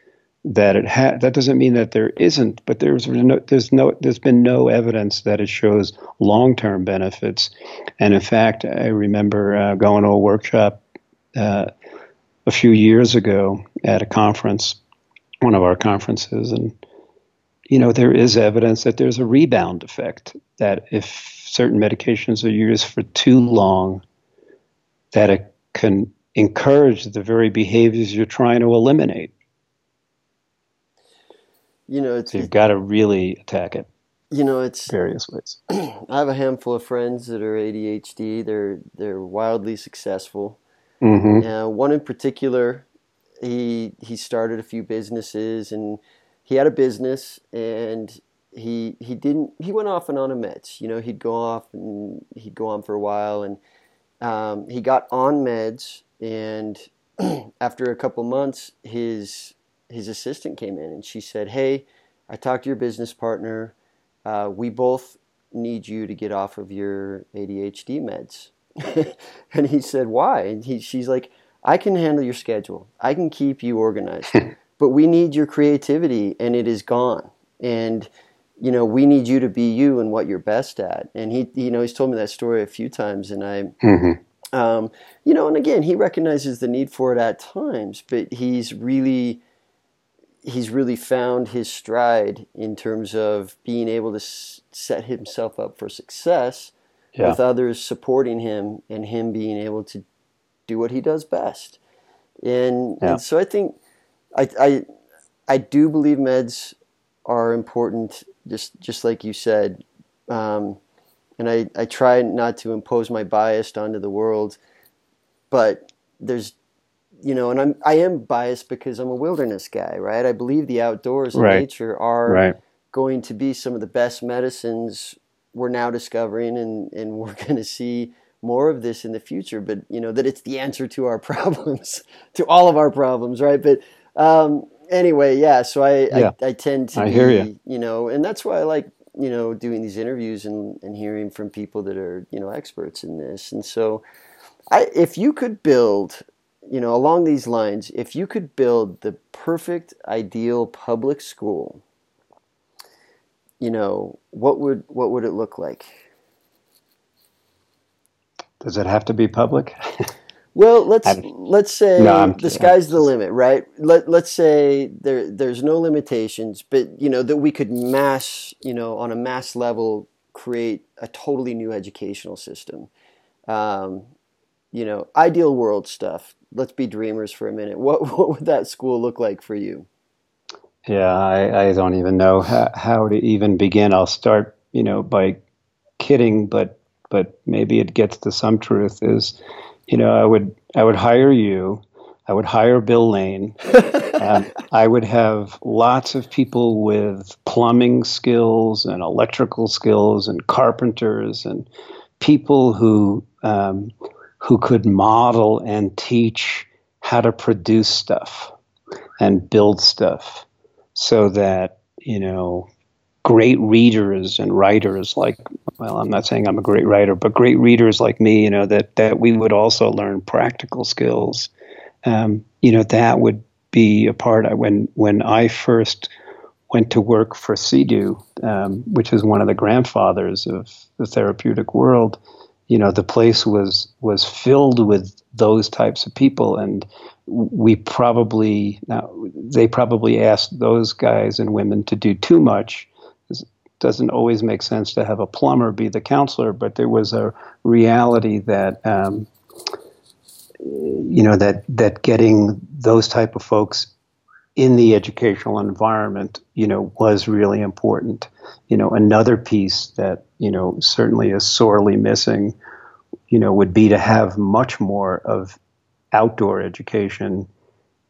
that it had. That doesn't mean that there isn't, but there's no, there's no, there's been no evidence that it shows long-term benefits. And in fact, I remember uh, going to a workshop uh, a few years ago at a conference, one of our conferences, and you know there is evidence that there's a rebound effect. That if certain medications are used for too long, that it can encourage the very behaviors you're trying to eliminate. You know, it's, so you've got to really attack it. You know, it's various ways. <clears throat> I have a handful of friends that are ADHD. They're they're wildly successful. Mm-hmm. Uh, one in particular, he he started a few businesses, and he had a business, and he he didn't he went off and on a meds. You know, he'd go off and he'd go on for a while, and um, he got on meds, and <clears throat> after a couple months, his his assistant came in and she said, "Hey, I talked to your business partner. Uh, we both need you to get off of your ADHD meds." <laughs> and he said, "Why?" And he, she's like, "I can handle your schedule. I can keep you organized, <laughs> but we need your creativity, and it is gone." And you know, we need you to be you and what you're best at. And he, you know, he's told me that story a few times, and I, mm-hmm. um, you know, and again, he recognizes the need for it at times, but he's really, he's really found his stride in terms of being able to s- set himself up for success yeah. with others supporting him and him being able to do what he does best. And, yeah. and so I think I, I I do believe meds are important, just just like you said. Um, and I, I try not to impose my bias onto the world, but there's you know, and I'm I am biased because I'm a wilderness guy, right? I believe the outdoors and right. nature are right. going to be some of the best medicines we're now discovering, and and <laughs> we're going to see more of this in the future. But you know that it's the answer to our <laughs> problems, to all of our problems, right? But um, anyway, yeah. So I, yeah. I, I tend to I be, hear you. you know, and that's why I like you know doing these interviews and, and hearing from people that are you know experts in this. And so, I if you could build, you know, along these lines, if you could build the perfect ideal public school, you know, what would what would it look like? Does it have to be public? <laughs> Well, let's I'm, let's say no, the sky's the limit, right? Let let's say there there's no limitations, but you know that we could mass, you know, on a mass level, create a totally new educational system. Um, you know, ideal world stuff. Let's be dreamers for a minute. <laughs> What what would that school look like for you? Yeah, I, I don't even know how, how to even begin. I'll start, you know, by kidding, but but maybe it gets to some truth. Is you know, I would I would hire you. I would hire Bill Lane. and <laughs> I would have lots of people with plumbing skills and electrical skills and carpenters and people who um, who could model and teach how to produce stuff and build stuff so that you know great readers and writers like well i'm not saying i'm a great writer but great readers like me you know that that we would also learn practical skills. Um, you know that would be a part when when i first went to work for CEDU, um, which is one of the grandfathers of the therapeutic world you know the place was was filled with those types of people and we probably now they probably asked those guys and women to do too much doesn't always make sense to have a plumber be the counselor, but there was a reality that um, you know that that getting those type of folks in the educational environment, you know, was really important. You know, another piece that you know certainly is sorely missing, you know, would be to have much more of outdoor education.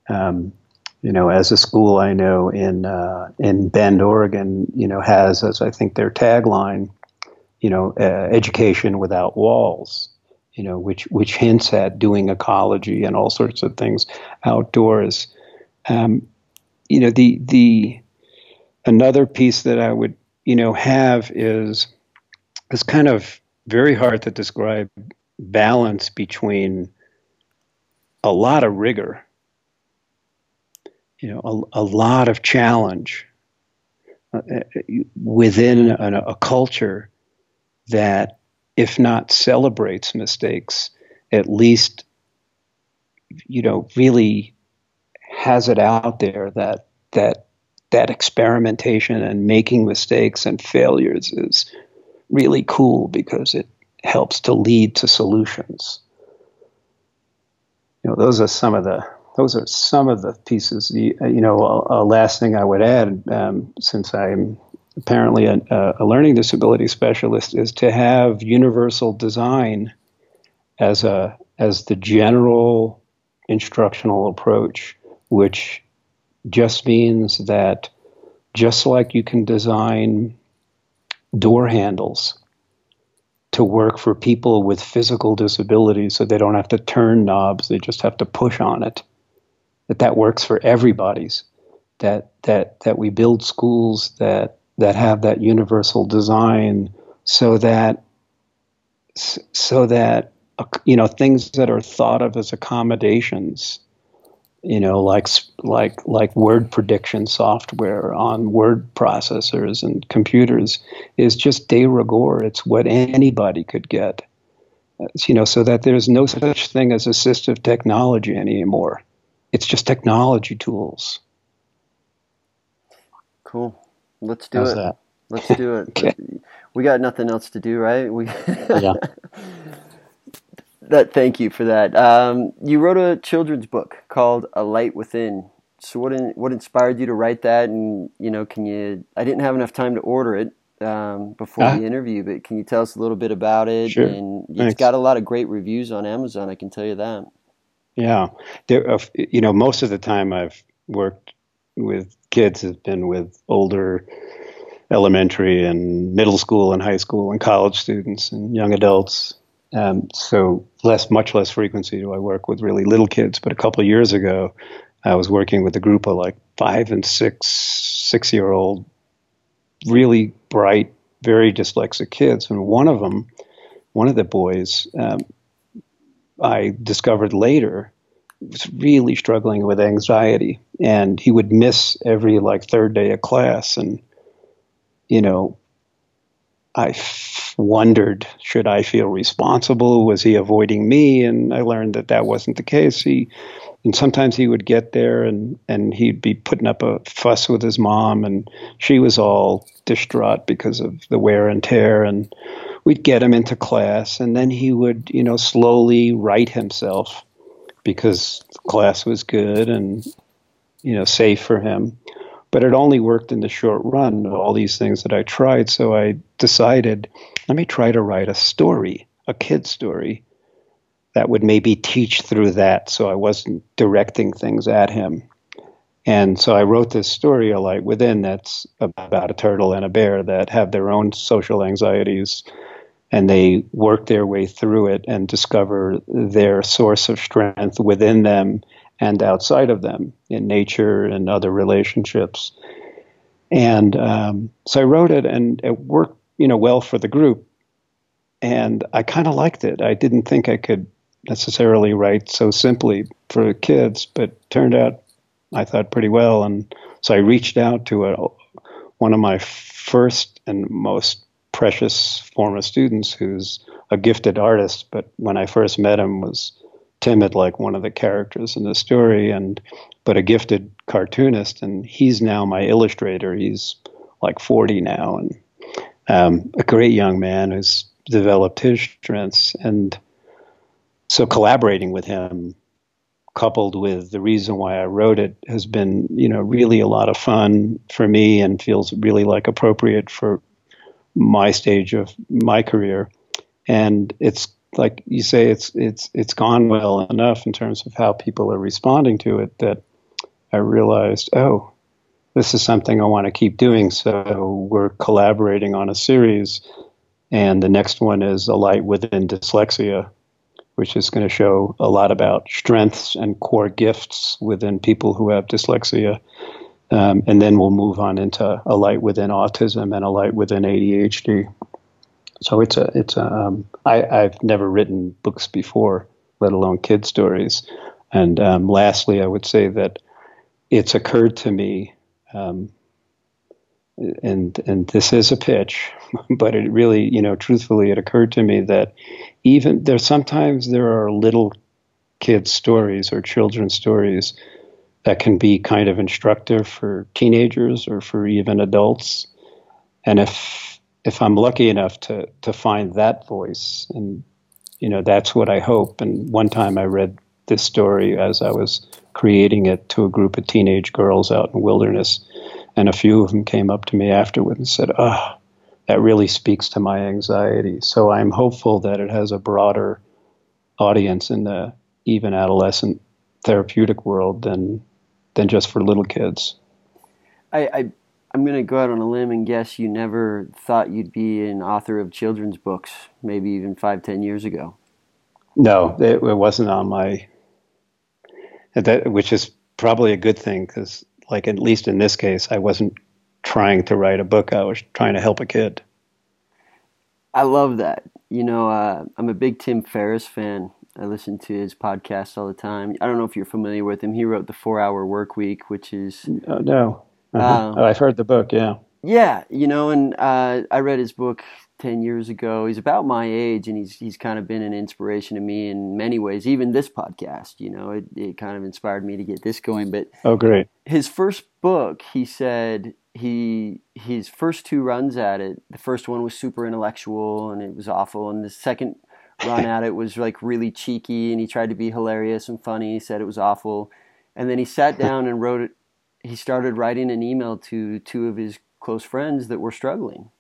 Um, you know, as a school I know in uh, in Bend, Oregon, you know, has as I think their tagline, you know, uh, education without walls. You know, which which hints at doing ecology and all sorts of things outdoors. Um, you know, the the another piece that I would you know have is is kind of very hard to describe balance between a lot of rigor you know, a, a lot of challenge uh, uh within a, a culture that, if not celebrates mistakes, at least, you know, really has it out there that that that experimentation and making mistakes and failures is really cool because it helps to lead to solutions. You know, those are some of the those are some of the pieces. You, know, a, a last thing I would add, um, since I'm apparently a, a, learning disability specialist, is to have universal design as a as the general instructional approach, which just means that just like you can design door handles to work for people with physical disabilities so they don't have to turn knobs, they just have to push on it. That that works for everybody's that that that we build schools that that have that universal design so that so that uh, you know things that are thought of as accommodations you know like like like word prediction software on word processors and computers is just de rigueur it's what anybody could get you know so that there's no such thing as assistive technology anymore it's just technology tools. Cool. Let's do How's it. That? Let's do it. <laughs> okay. We got nothing else to do, right? We yeah. <laughs> that. Thank you for that. Um, you wrote a children's book called A Light Within. So what in, what inspired you to write that? And you know, can you? I didn't have enough time to order it um, before uh, the interview, but can you tell us a little bit about it? Sure. And it's Thanks. got a lot of great reviews on Amazon. I can tell you that. Yeah, there. Uh, you know, most of the time I've worked with kids has been with older elementary and middle school and high school and college students and young adults. Um, so less, much less frequency do I work with really little kids. But a couple of years ago, I was working with a group of like five and six, six year old, really bright, very dyslexic kids. And one of them, one of the boys, um, I discovered later was really struggling with anxiety and he would miss every like third day of class and you know I f- wondered should I feel responsible? Was he avoiding me? And I learned that that wasn't the case. He and sometimes he would get there and and he'd be putting up a fuss with his mom and she was all distraught because of the wear and tear and we'd get him into class and then he would you know slowly right himself because class was good and you know safe for him but it only worked in the short run all these things that i tried. So i decided let me try to write a story a kid story that would maybe teach through that. So i wasn't directing things at him. And so i wrote this story a light within that's about a turtle and a bear that have their own social anxieties and they work their way through it and discover their source of strength within them and outside of them in nature and other relationships. And um, so I wrote it, and it worked, you know, well for the group. And I kind of liked it. I didn't think I could necessarily write so simply for kids, but turned out I thought pretty well. And so I reached out to a, one of my first and most precious former students who's a gifted artist, but when I first met him was timid like one of the characters in the story and but a gifted cartoonist and he's now my illustrator. He's like 40 now and um, a great young man who's developed his strengths and so collaborating with him coupled with the reason why I wrote it has been, you know, really a lot of fun for me and feels really like appropriate for my stage of my career, and it's like you say, it's it's it's gone well enough in terms of how people are responding to it that I realized, oh, this is something I want to keep doing. So we're collaborating on a series, and the next one is a light within dyslexia, which is going to show a lot about strengths and core gifts within people who have dyslexia um, and then we'll move on into a light within autism and a light within ADHD. So it's a it's a um, I, I've never written books before, let alone kid stories. And um, lastly, I would say that it's occurred to me, um, and and this is a pitch, <laughs> but it really, you know, truthfully, it occurred to me that even there sometimes there are little kids stories or children's stories that can be kind of instructive for teenagers or for even adults. And if if I'm lucky enough to to find that voice, and you know that's what I hope. And one time I read this story as I was creating it to a group of teenage girls out in wilderness, and a few of them came up to me afterward and said, "Ah." Oh, that really speaks to my anxiety. So I'm hopeful that it has a broader audience in the even adolescent therapeutic world than than just for little kids. I, I I'm going to go out on a limb and guess you never thought you'd be an author of children's books, maybe even five, ten years ago. No, it, it wasn't on my. That, which is probably a good thing because, like, at least in this case, I wasn't trying to write a book. I was trying to help a kid. I love that. You know, uh, I'm a big Tim Ferriss fan, I listen to his podcast all the time. I don't know if you're familiar with him. He wrote the Four Hour Work Week, which is oh, no. Uh-huh. Um, oh, I've heard the book. Yeah. Yeah, you know, and uh, I read his book ten years ago. He's about my age, and he's he's kind of been an inspiration to me in many ways. Even this podcast, you know, it, it kind of inspired me to get this going. But oh, great! His first book, he said, he his first two runs at it, the first one was super intellectual and it was awful, and the second run at it was like really cheeky and he tried to be hilarious and funny. He said it was awful, and then he sat <laughs> down and wrote it. He started writing an email to two of his close friends that were struggling,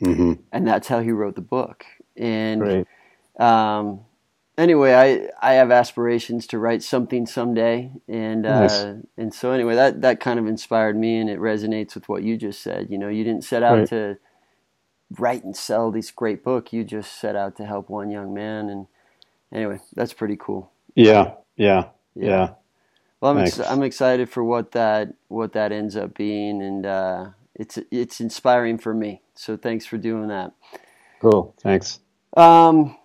mm-hmm. and that's how he wrote the book. And um, anyway, I I have aspirations to write something someday, and nice. uh, and so anyway, that that kind of inspired me, and it resonates with what you just said. You know, you didn't set out right. to write and sell this great book. You just set out to help one young man, and anyway, that's pretty cool. Yeah, yeah, yeah. yeah. Well, I'm ex- I'm excited for what that what that ends up being, and uh, it's it's inspiring for me. So thanks for doing that. Cool. Thanks. Um,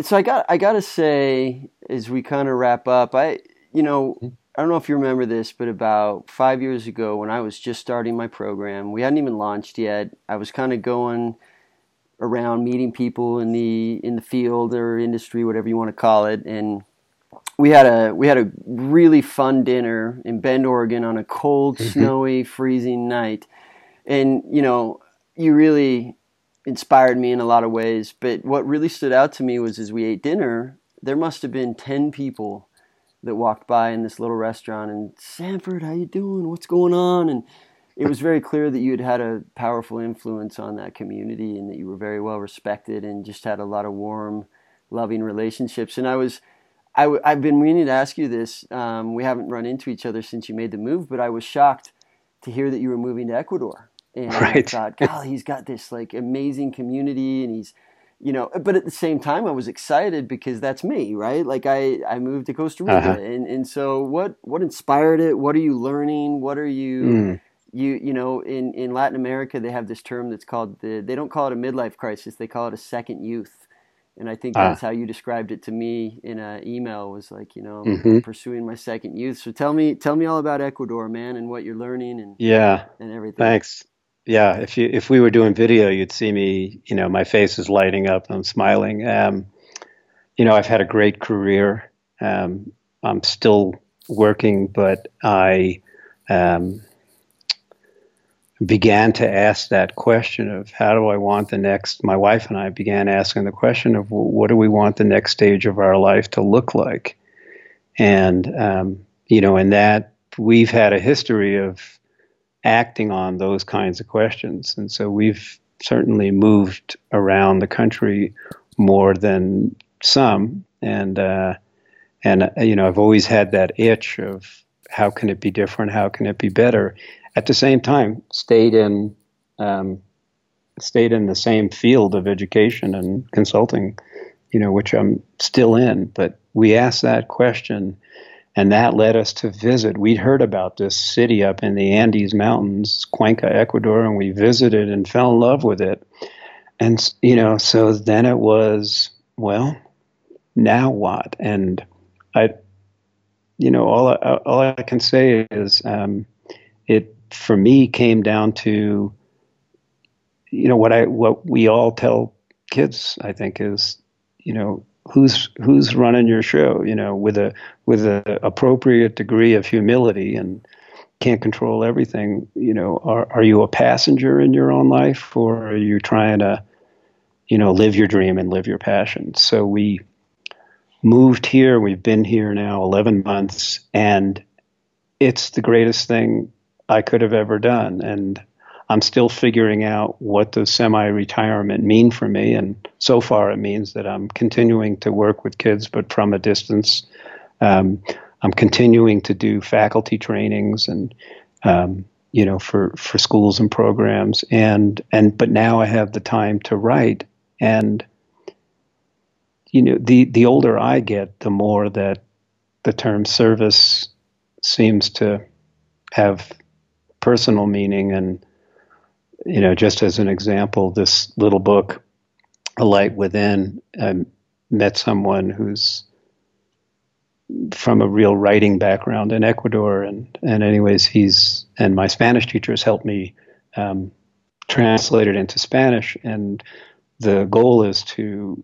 so I got I got to say as we kind of wrap up, I you know mm-hmm. I don't know if you remember this, but about five years ago when I was just starting my program, we hadn't even launched yet. I was kind of going around meeting people in the in the field or industry, whatever you want to call it, and we had a we had a really fun dinner in Bend, Oregon, on a cold, mm-hmm. snowy, freezing night, and you know you really inspired me in a lot of ways. But what really stood out to me was as we ate dinner, there must have been 10 people that walked by in this little restaurant and Sanford, how you doing? What's going on? And it was very clear that you had had a powerful influence on that community and that you were very well respected and just had a lot of warm, loving relationships. And I was, i w- I've been meaning to ask you this. Um, we haven't run into each other since you made the move, but I was shocked to hear that you were moving to Ecuador and right. I thought, God, he's got this like amazing community, and he's, you know. But at the same time, I was excited because that's me, right? Like I I moved to Costa Rica, uh-huh. and and so what what inspired it? What are you learning? What are you mm. you you know in in Latin America they have this term that's called the they don't call it a midlife crisis, they call it a second youth. And I think that's ah. how you described it to me in an email. Was like, you know, mm-hmm. pursuing my second youth. So tell me, tell me all about Ecuador, man, and what you're learning, and yeah, and everything. Thanks yeah, if you if we were doing video, you'd see me. You know, my face is lighting up. I'm smiling. Um, you know, I've had a great career. Um, I'm still working, but I um, began to ask that question of how do I want the next. My wife and I began asking the question of what do we want the next stage of our life to look like, and um, you know, in that we've had a history of acting on those kinds of questions. And so we've certainly moved around the country more than some. And, uh, and uh, you know, I've always had that itch of how can it be different? How can it be better? At the same time, stayed in, um, stayed in the same field of education and consulting, you know, which I'm still in. But we asked that question and that led us to visit. We'd heard about this city up in the Andes Mountains, Cuenca, Ecuador, and we visited and fell in love with it. And, you know, so then it was, well, now what? And I, you know, all I, all I can say is um, it, for me, came down to, you know, what I, what we all tell kids, I think, is, you know, who's who's running your show you know with a with a appropriate degree of humility and can't control everything you know are are you a passenger in your own life or are you trying to you know live your dream and live your passion? So we moved here. We've been here now 11 months and it's the greatest thing I could have ever done. And I'm still figuring out what does semi-retirement mean for me, and so far it means that I'm continuing to work with kids, but from a distance. Um, I'm continuing to do faculty trainings and um, you know for for schools and programs, and and but now I have the time to write, and you know the the older I get, the more that the term service seems to have personal meaning. And you know, just as an example, this little book, A Light Within, I met someone who's from a real writing background in Ecuador, and and anyways, he's and my Spanish teachers helped me um, translate it into Spanish, and the goal is to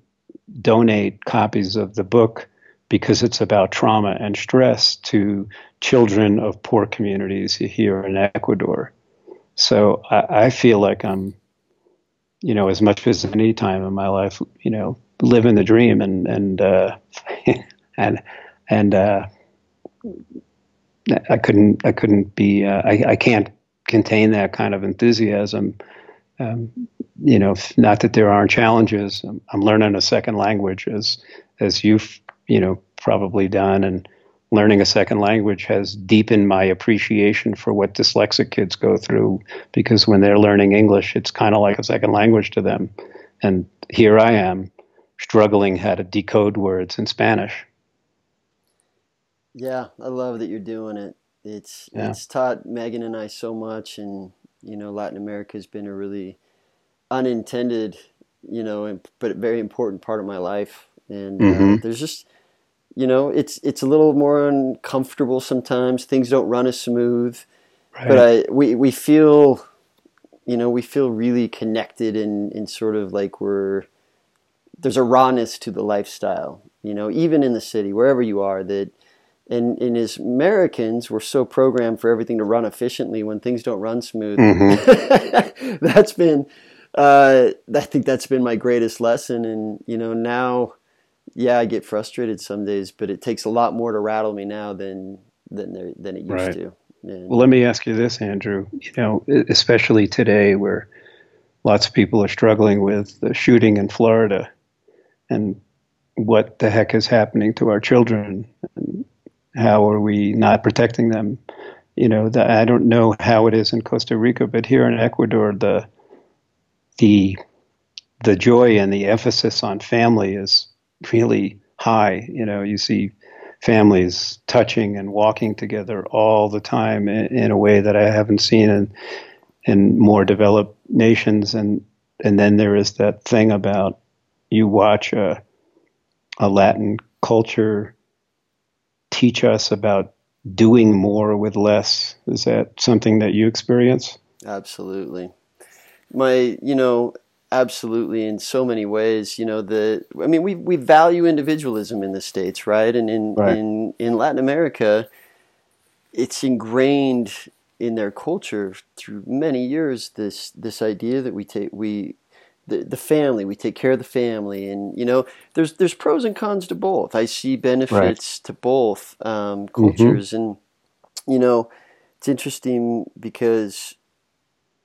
donate copies of the book because it's about trauma and stress to children of poor communities here in Ecuador so I, I feel like I'm, you know, as much as any time in my life, you know, living the dream and and uh, <laughs> and and uh, I couldn't I couldn't be uh, I I can't contain that kind of enthusiasm. Um, you know, not that there aren't challenges. I'm, I'm, learning a second language as as you've you know probably done, and learning a second language has deepened my appreciation for what dyslexic kids go through because when they're learning English, it's kind of like a second language to them. And here I am struggling how to decode words in Spanish. Yeah, I love that you're doing it. It's yeah. it's taught Megan and I so much, and you know, Latin America has been a really unintended, you know, but very important part of my life. And uh, mm-hmm. uh, there's just, you know, it's it's a little more uncomfortable sometimes. Things don't run as smooth, right. but I we we feel, you know, we feel really connected and and sort of like we're there's a rawness to the lifestyle. You know, even in the city, wherever you are, that and, and as Americans, we're so programmed for everything to run efficiently. When things don't run smooth, mm-hmm. <laughs> that's been, uh, I think that's been my greatest lesson. And you know, now, yeah, I get frustrated some days, but it takes a lot more to rattle me now than than there, than it used right. to. And, well, let me ask you this, Andrew. You know, especially today, where lots of people are struggling with the shooting in Florida, and what the heck is happening to our children and how are we not protecting them? You know, the, I don't know how it is in Costa Rica, but here in Ecuador, the the the joy and the emphasis on family is really high. You know, you see families touching and walking together all the time in, in, a way that I haven't seen in in more developed nations. And and then there is that thing about you watch a a Latin culture teach us about doing more with less? Is that something that you experience? Absolutely. My, you know, absolutely in so many ways. You know, the I mean, we we value individualism in the states, right? And in right. in in Latin America, it's ingrained in their culture through many years. This this idea that we take we the, the family we take care of the family and you know there's there's pros and cons to both i see benefits right. to both um, mm-hmm. cultures mm-hmm. and you know it's interesting because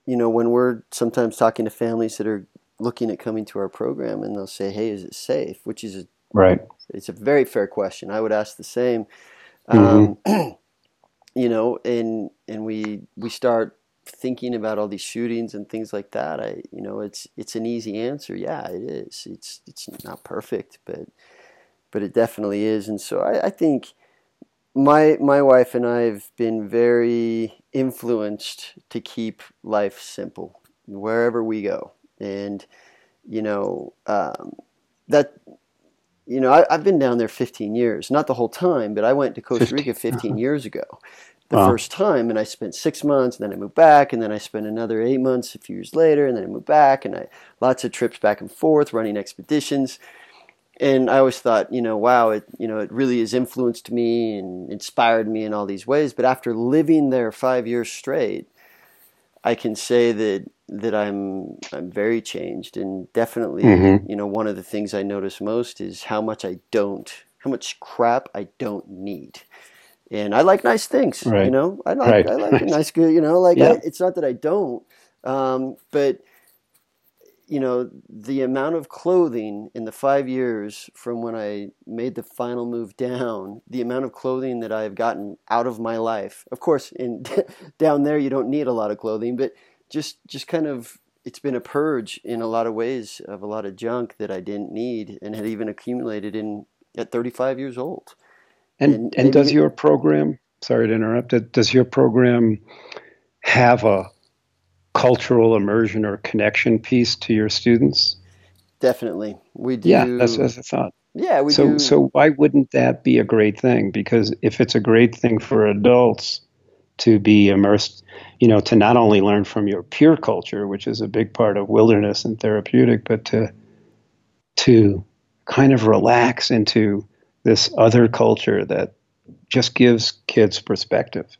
you know when we're sometimes talking to families that are looking at coming to our program and they'll say hey is it safe which is a, right it's a very fair question i would ask the same mm-hmm. um, <clears throat> you know and and we we start thinking about all these shootings and things like that, I you know it's it's an easy answer. Yeah, it is. It's it's not perfect, but but it definitely is. And so I, I think my my wife and I have been very influenced to keep life simple wherever we go, and you know um, that you know, I, have been down there 15 years, not the whole time, but I went to Costa Rica 15 years ago. The wow. first time and I spent six months and then I moved back and then I spent another eight months a few years later and then I moved back and I lots of trips back and forth running expeditions. And I always thought you know wow it you know it really has influenced me and inspired me in all these ways. But after living there five years straight I can say that that I'm I'm very changed and definitely mm-hmm. you know one of the things I notice most is how much I don't how much crap I don't need and I like nice things. Right. You know, I like right. I like a <laughs> nice good. You know, like yeah. I, it's not that I don't, um, but you know, the amount of clothing in the five years from when I made the final move down, the amount of clothing that I have gotten out of my life. Of course, in <laughs> down there you don't need a lot of clothing, but just just kind of it's been a purge in a lot of ways of a lot of junk that I didn't need and had even accumulated in at 35 years old. And and, and does your program? Sorry to interrupt. Does your program have a cultural immersion or connection piece to your students? Definitely, we do. Yeah, that's what I thought. Yeah, we so, do. So why wouldn't that be a great thing? Because if it's a great thing for adults to be immersed, you know, to not only learn from your peer culture, which is a big part of wilderness and therapeutic, but to to kind of relax into this other culture that just gives kids perspective.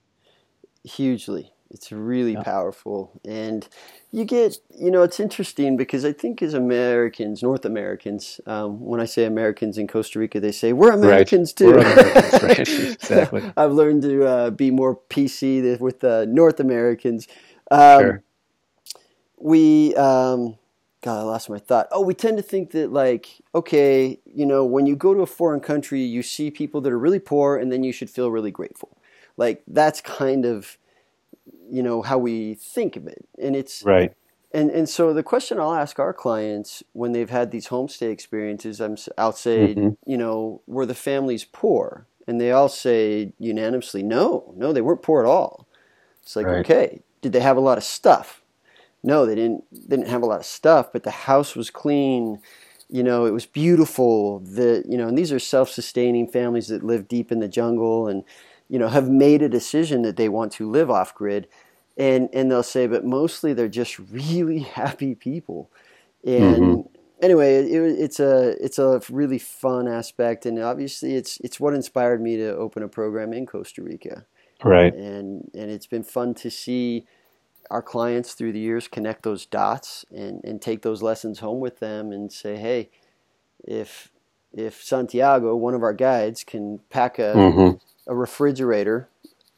Hugely, It's really yeah. powerful. And you get, you know, it's interesting because I think as Americans, North Americans, um, when I say Americans in Costa Rica, they say, we're Americans right. too. We're Americans, <laughs> right. <laughs> exactly. I've learned to uh, be more PC with uh, North Americans. Um, sure. We, um, God, I lost my thought. Oh, we tend to think that, like, okay, you know, when you go to a foreign country, you see people that are really poor, and then you should feel really grateful. Like, that's kind of you know how we think of it. And it's right. And and so the question I'll ask our clients when they've had these homestay experiences I'm I'll say mm-hmm. you know were the families poor? And they all say unanimously no no they weren't poor at all. It's like right. okay did they have a lot of stuff? No they didn't they didn't have a lot of stuff but the house was clean you know it was beautiful the you know and these are self-sustaining families that live deep in the jungle and you know, have made a decision that they want to live off grid. And, and they'll say, but mostly they're just really <laughs> happy people. And mm-hmm. anyway, it, it's a it's a really fun aspect, and obviously it's it's what inspired me to open a program in Costa Rica. Right. And and it's been fun to see our clients through the years connect those dots and, and take those lessons home with them and say, hey, if if Santiago, one of our guides, can pack a mm-hmm a refrigerator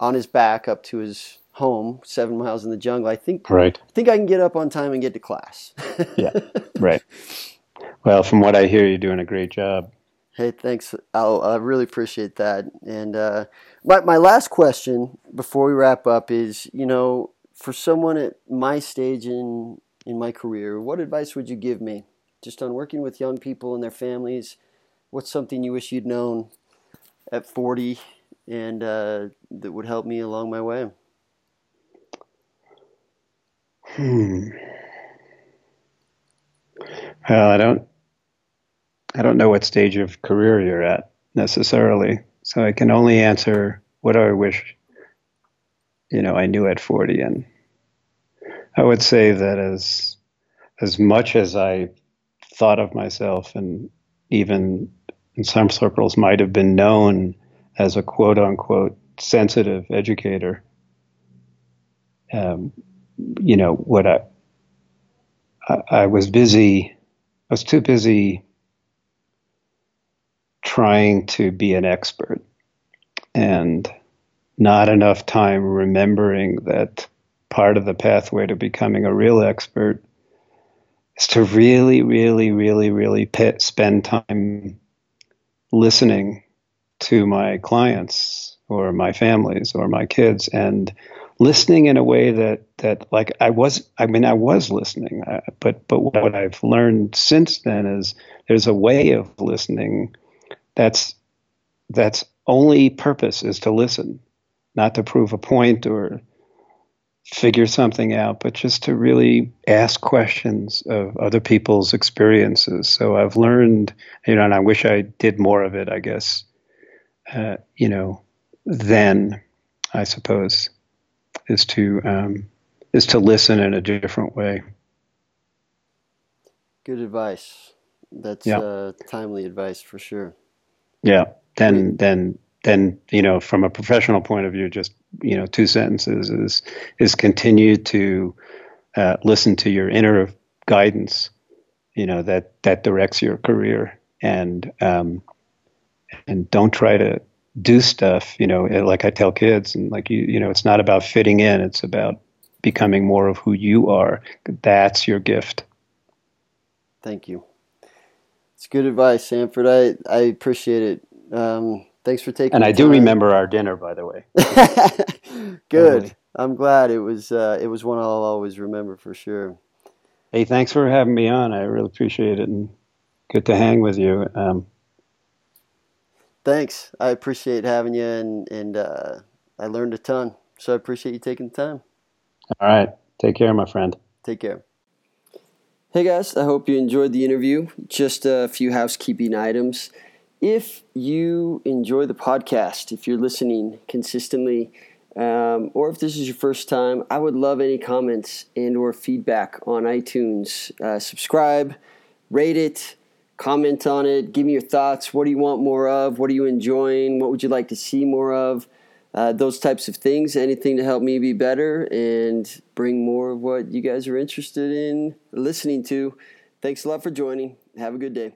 on his back up to his home, seven miles in the jungle. I think right. I think I can get up on time and get to class. yeah, <laughs> right. Well, from what I hear, you're doing a great job. Hey, thanks. I'll, I really appreciate that. And uh, my my last question before we wrap up is, you know, for someone at my stage in in my career, what advice would you give me, just on working with young people and their families? What's something you wish you'd known at 40 and uh, that would help me along my way. Hmm. Well, I don't. I don't know what stage of career you're at necessarily, so I can only answer what I wish. You know, I knew at 40, and I would say that as as much as I thought of myself, and even in some circles might have been known as a quote unquote sensitive educator. Um, you know, what I, I, I was busy, I was too busy trying to be an expert and not enough time remembering that part of the pathway to becoming a real expert is to really, really, really, really spend time listening to my clients or my families or my kids and listening in a way that that like I was I mean I was listening uh, but but what I've learned since then is there's a way of listening that's that's only purpose is to listen not to prove a point or figure something out but just to really ask questions of other people's experiences. So I've learned you know and I wish I did more of it I guess uh, you know, then I suppose is to um, is to listen in a different way. Good advice. That's yeah. uh, timely advice for sure. Yeah. Then then then you know from a professional point of view, just you know two sentences is is continue to uh, listen to your inner guidance. You know that that directs your career and um, and don't try to do stuff you know like i tell kids and like you you know it's not about fitting in it's about becoming more of who you are. That's your gift. Thank you. It's good advice sanford. I i appreciate it. Um, thanks for taking and i time. do remember our dinner by the way. <laughs> Good. I'm glad it was uh, it was one i'll always remember for sure. Hey thanks for having me on. I really appreciate it and good to hang with you. Um, Thanks. I appreciate having you, and and uh, I learned a ton. So I appreciate you taking the time. All right. Take care, my friend. Take care. Hey guys, I hope you enjoyed the interview. Just a few housekeeping items. If you enjoy the podcast, if you're listening consistently, um, or if this is your first time, I would love any comments and or feedback on iTunes. Uh, subscribe, rate it, comment on it. Give me your thoughts. What do you want more of? What are you enjoying? What would you like to see more of? uh, those types of things, anything to help me be better and bring more of what you guys are interested in listening to. Thanks a lot for joining. Have a good day.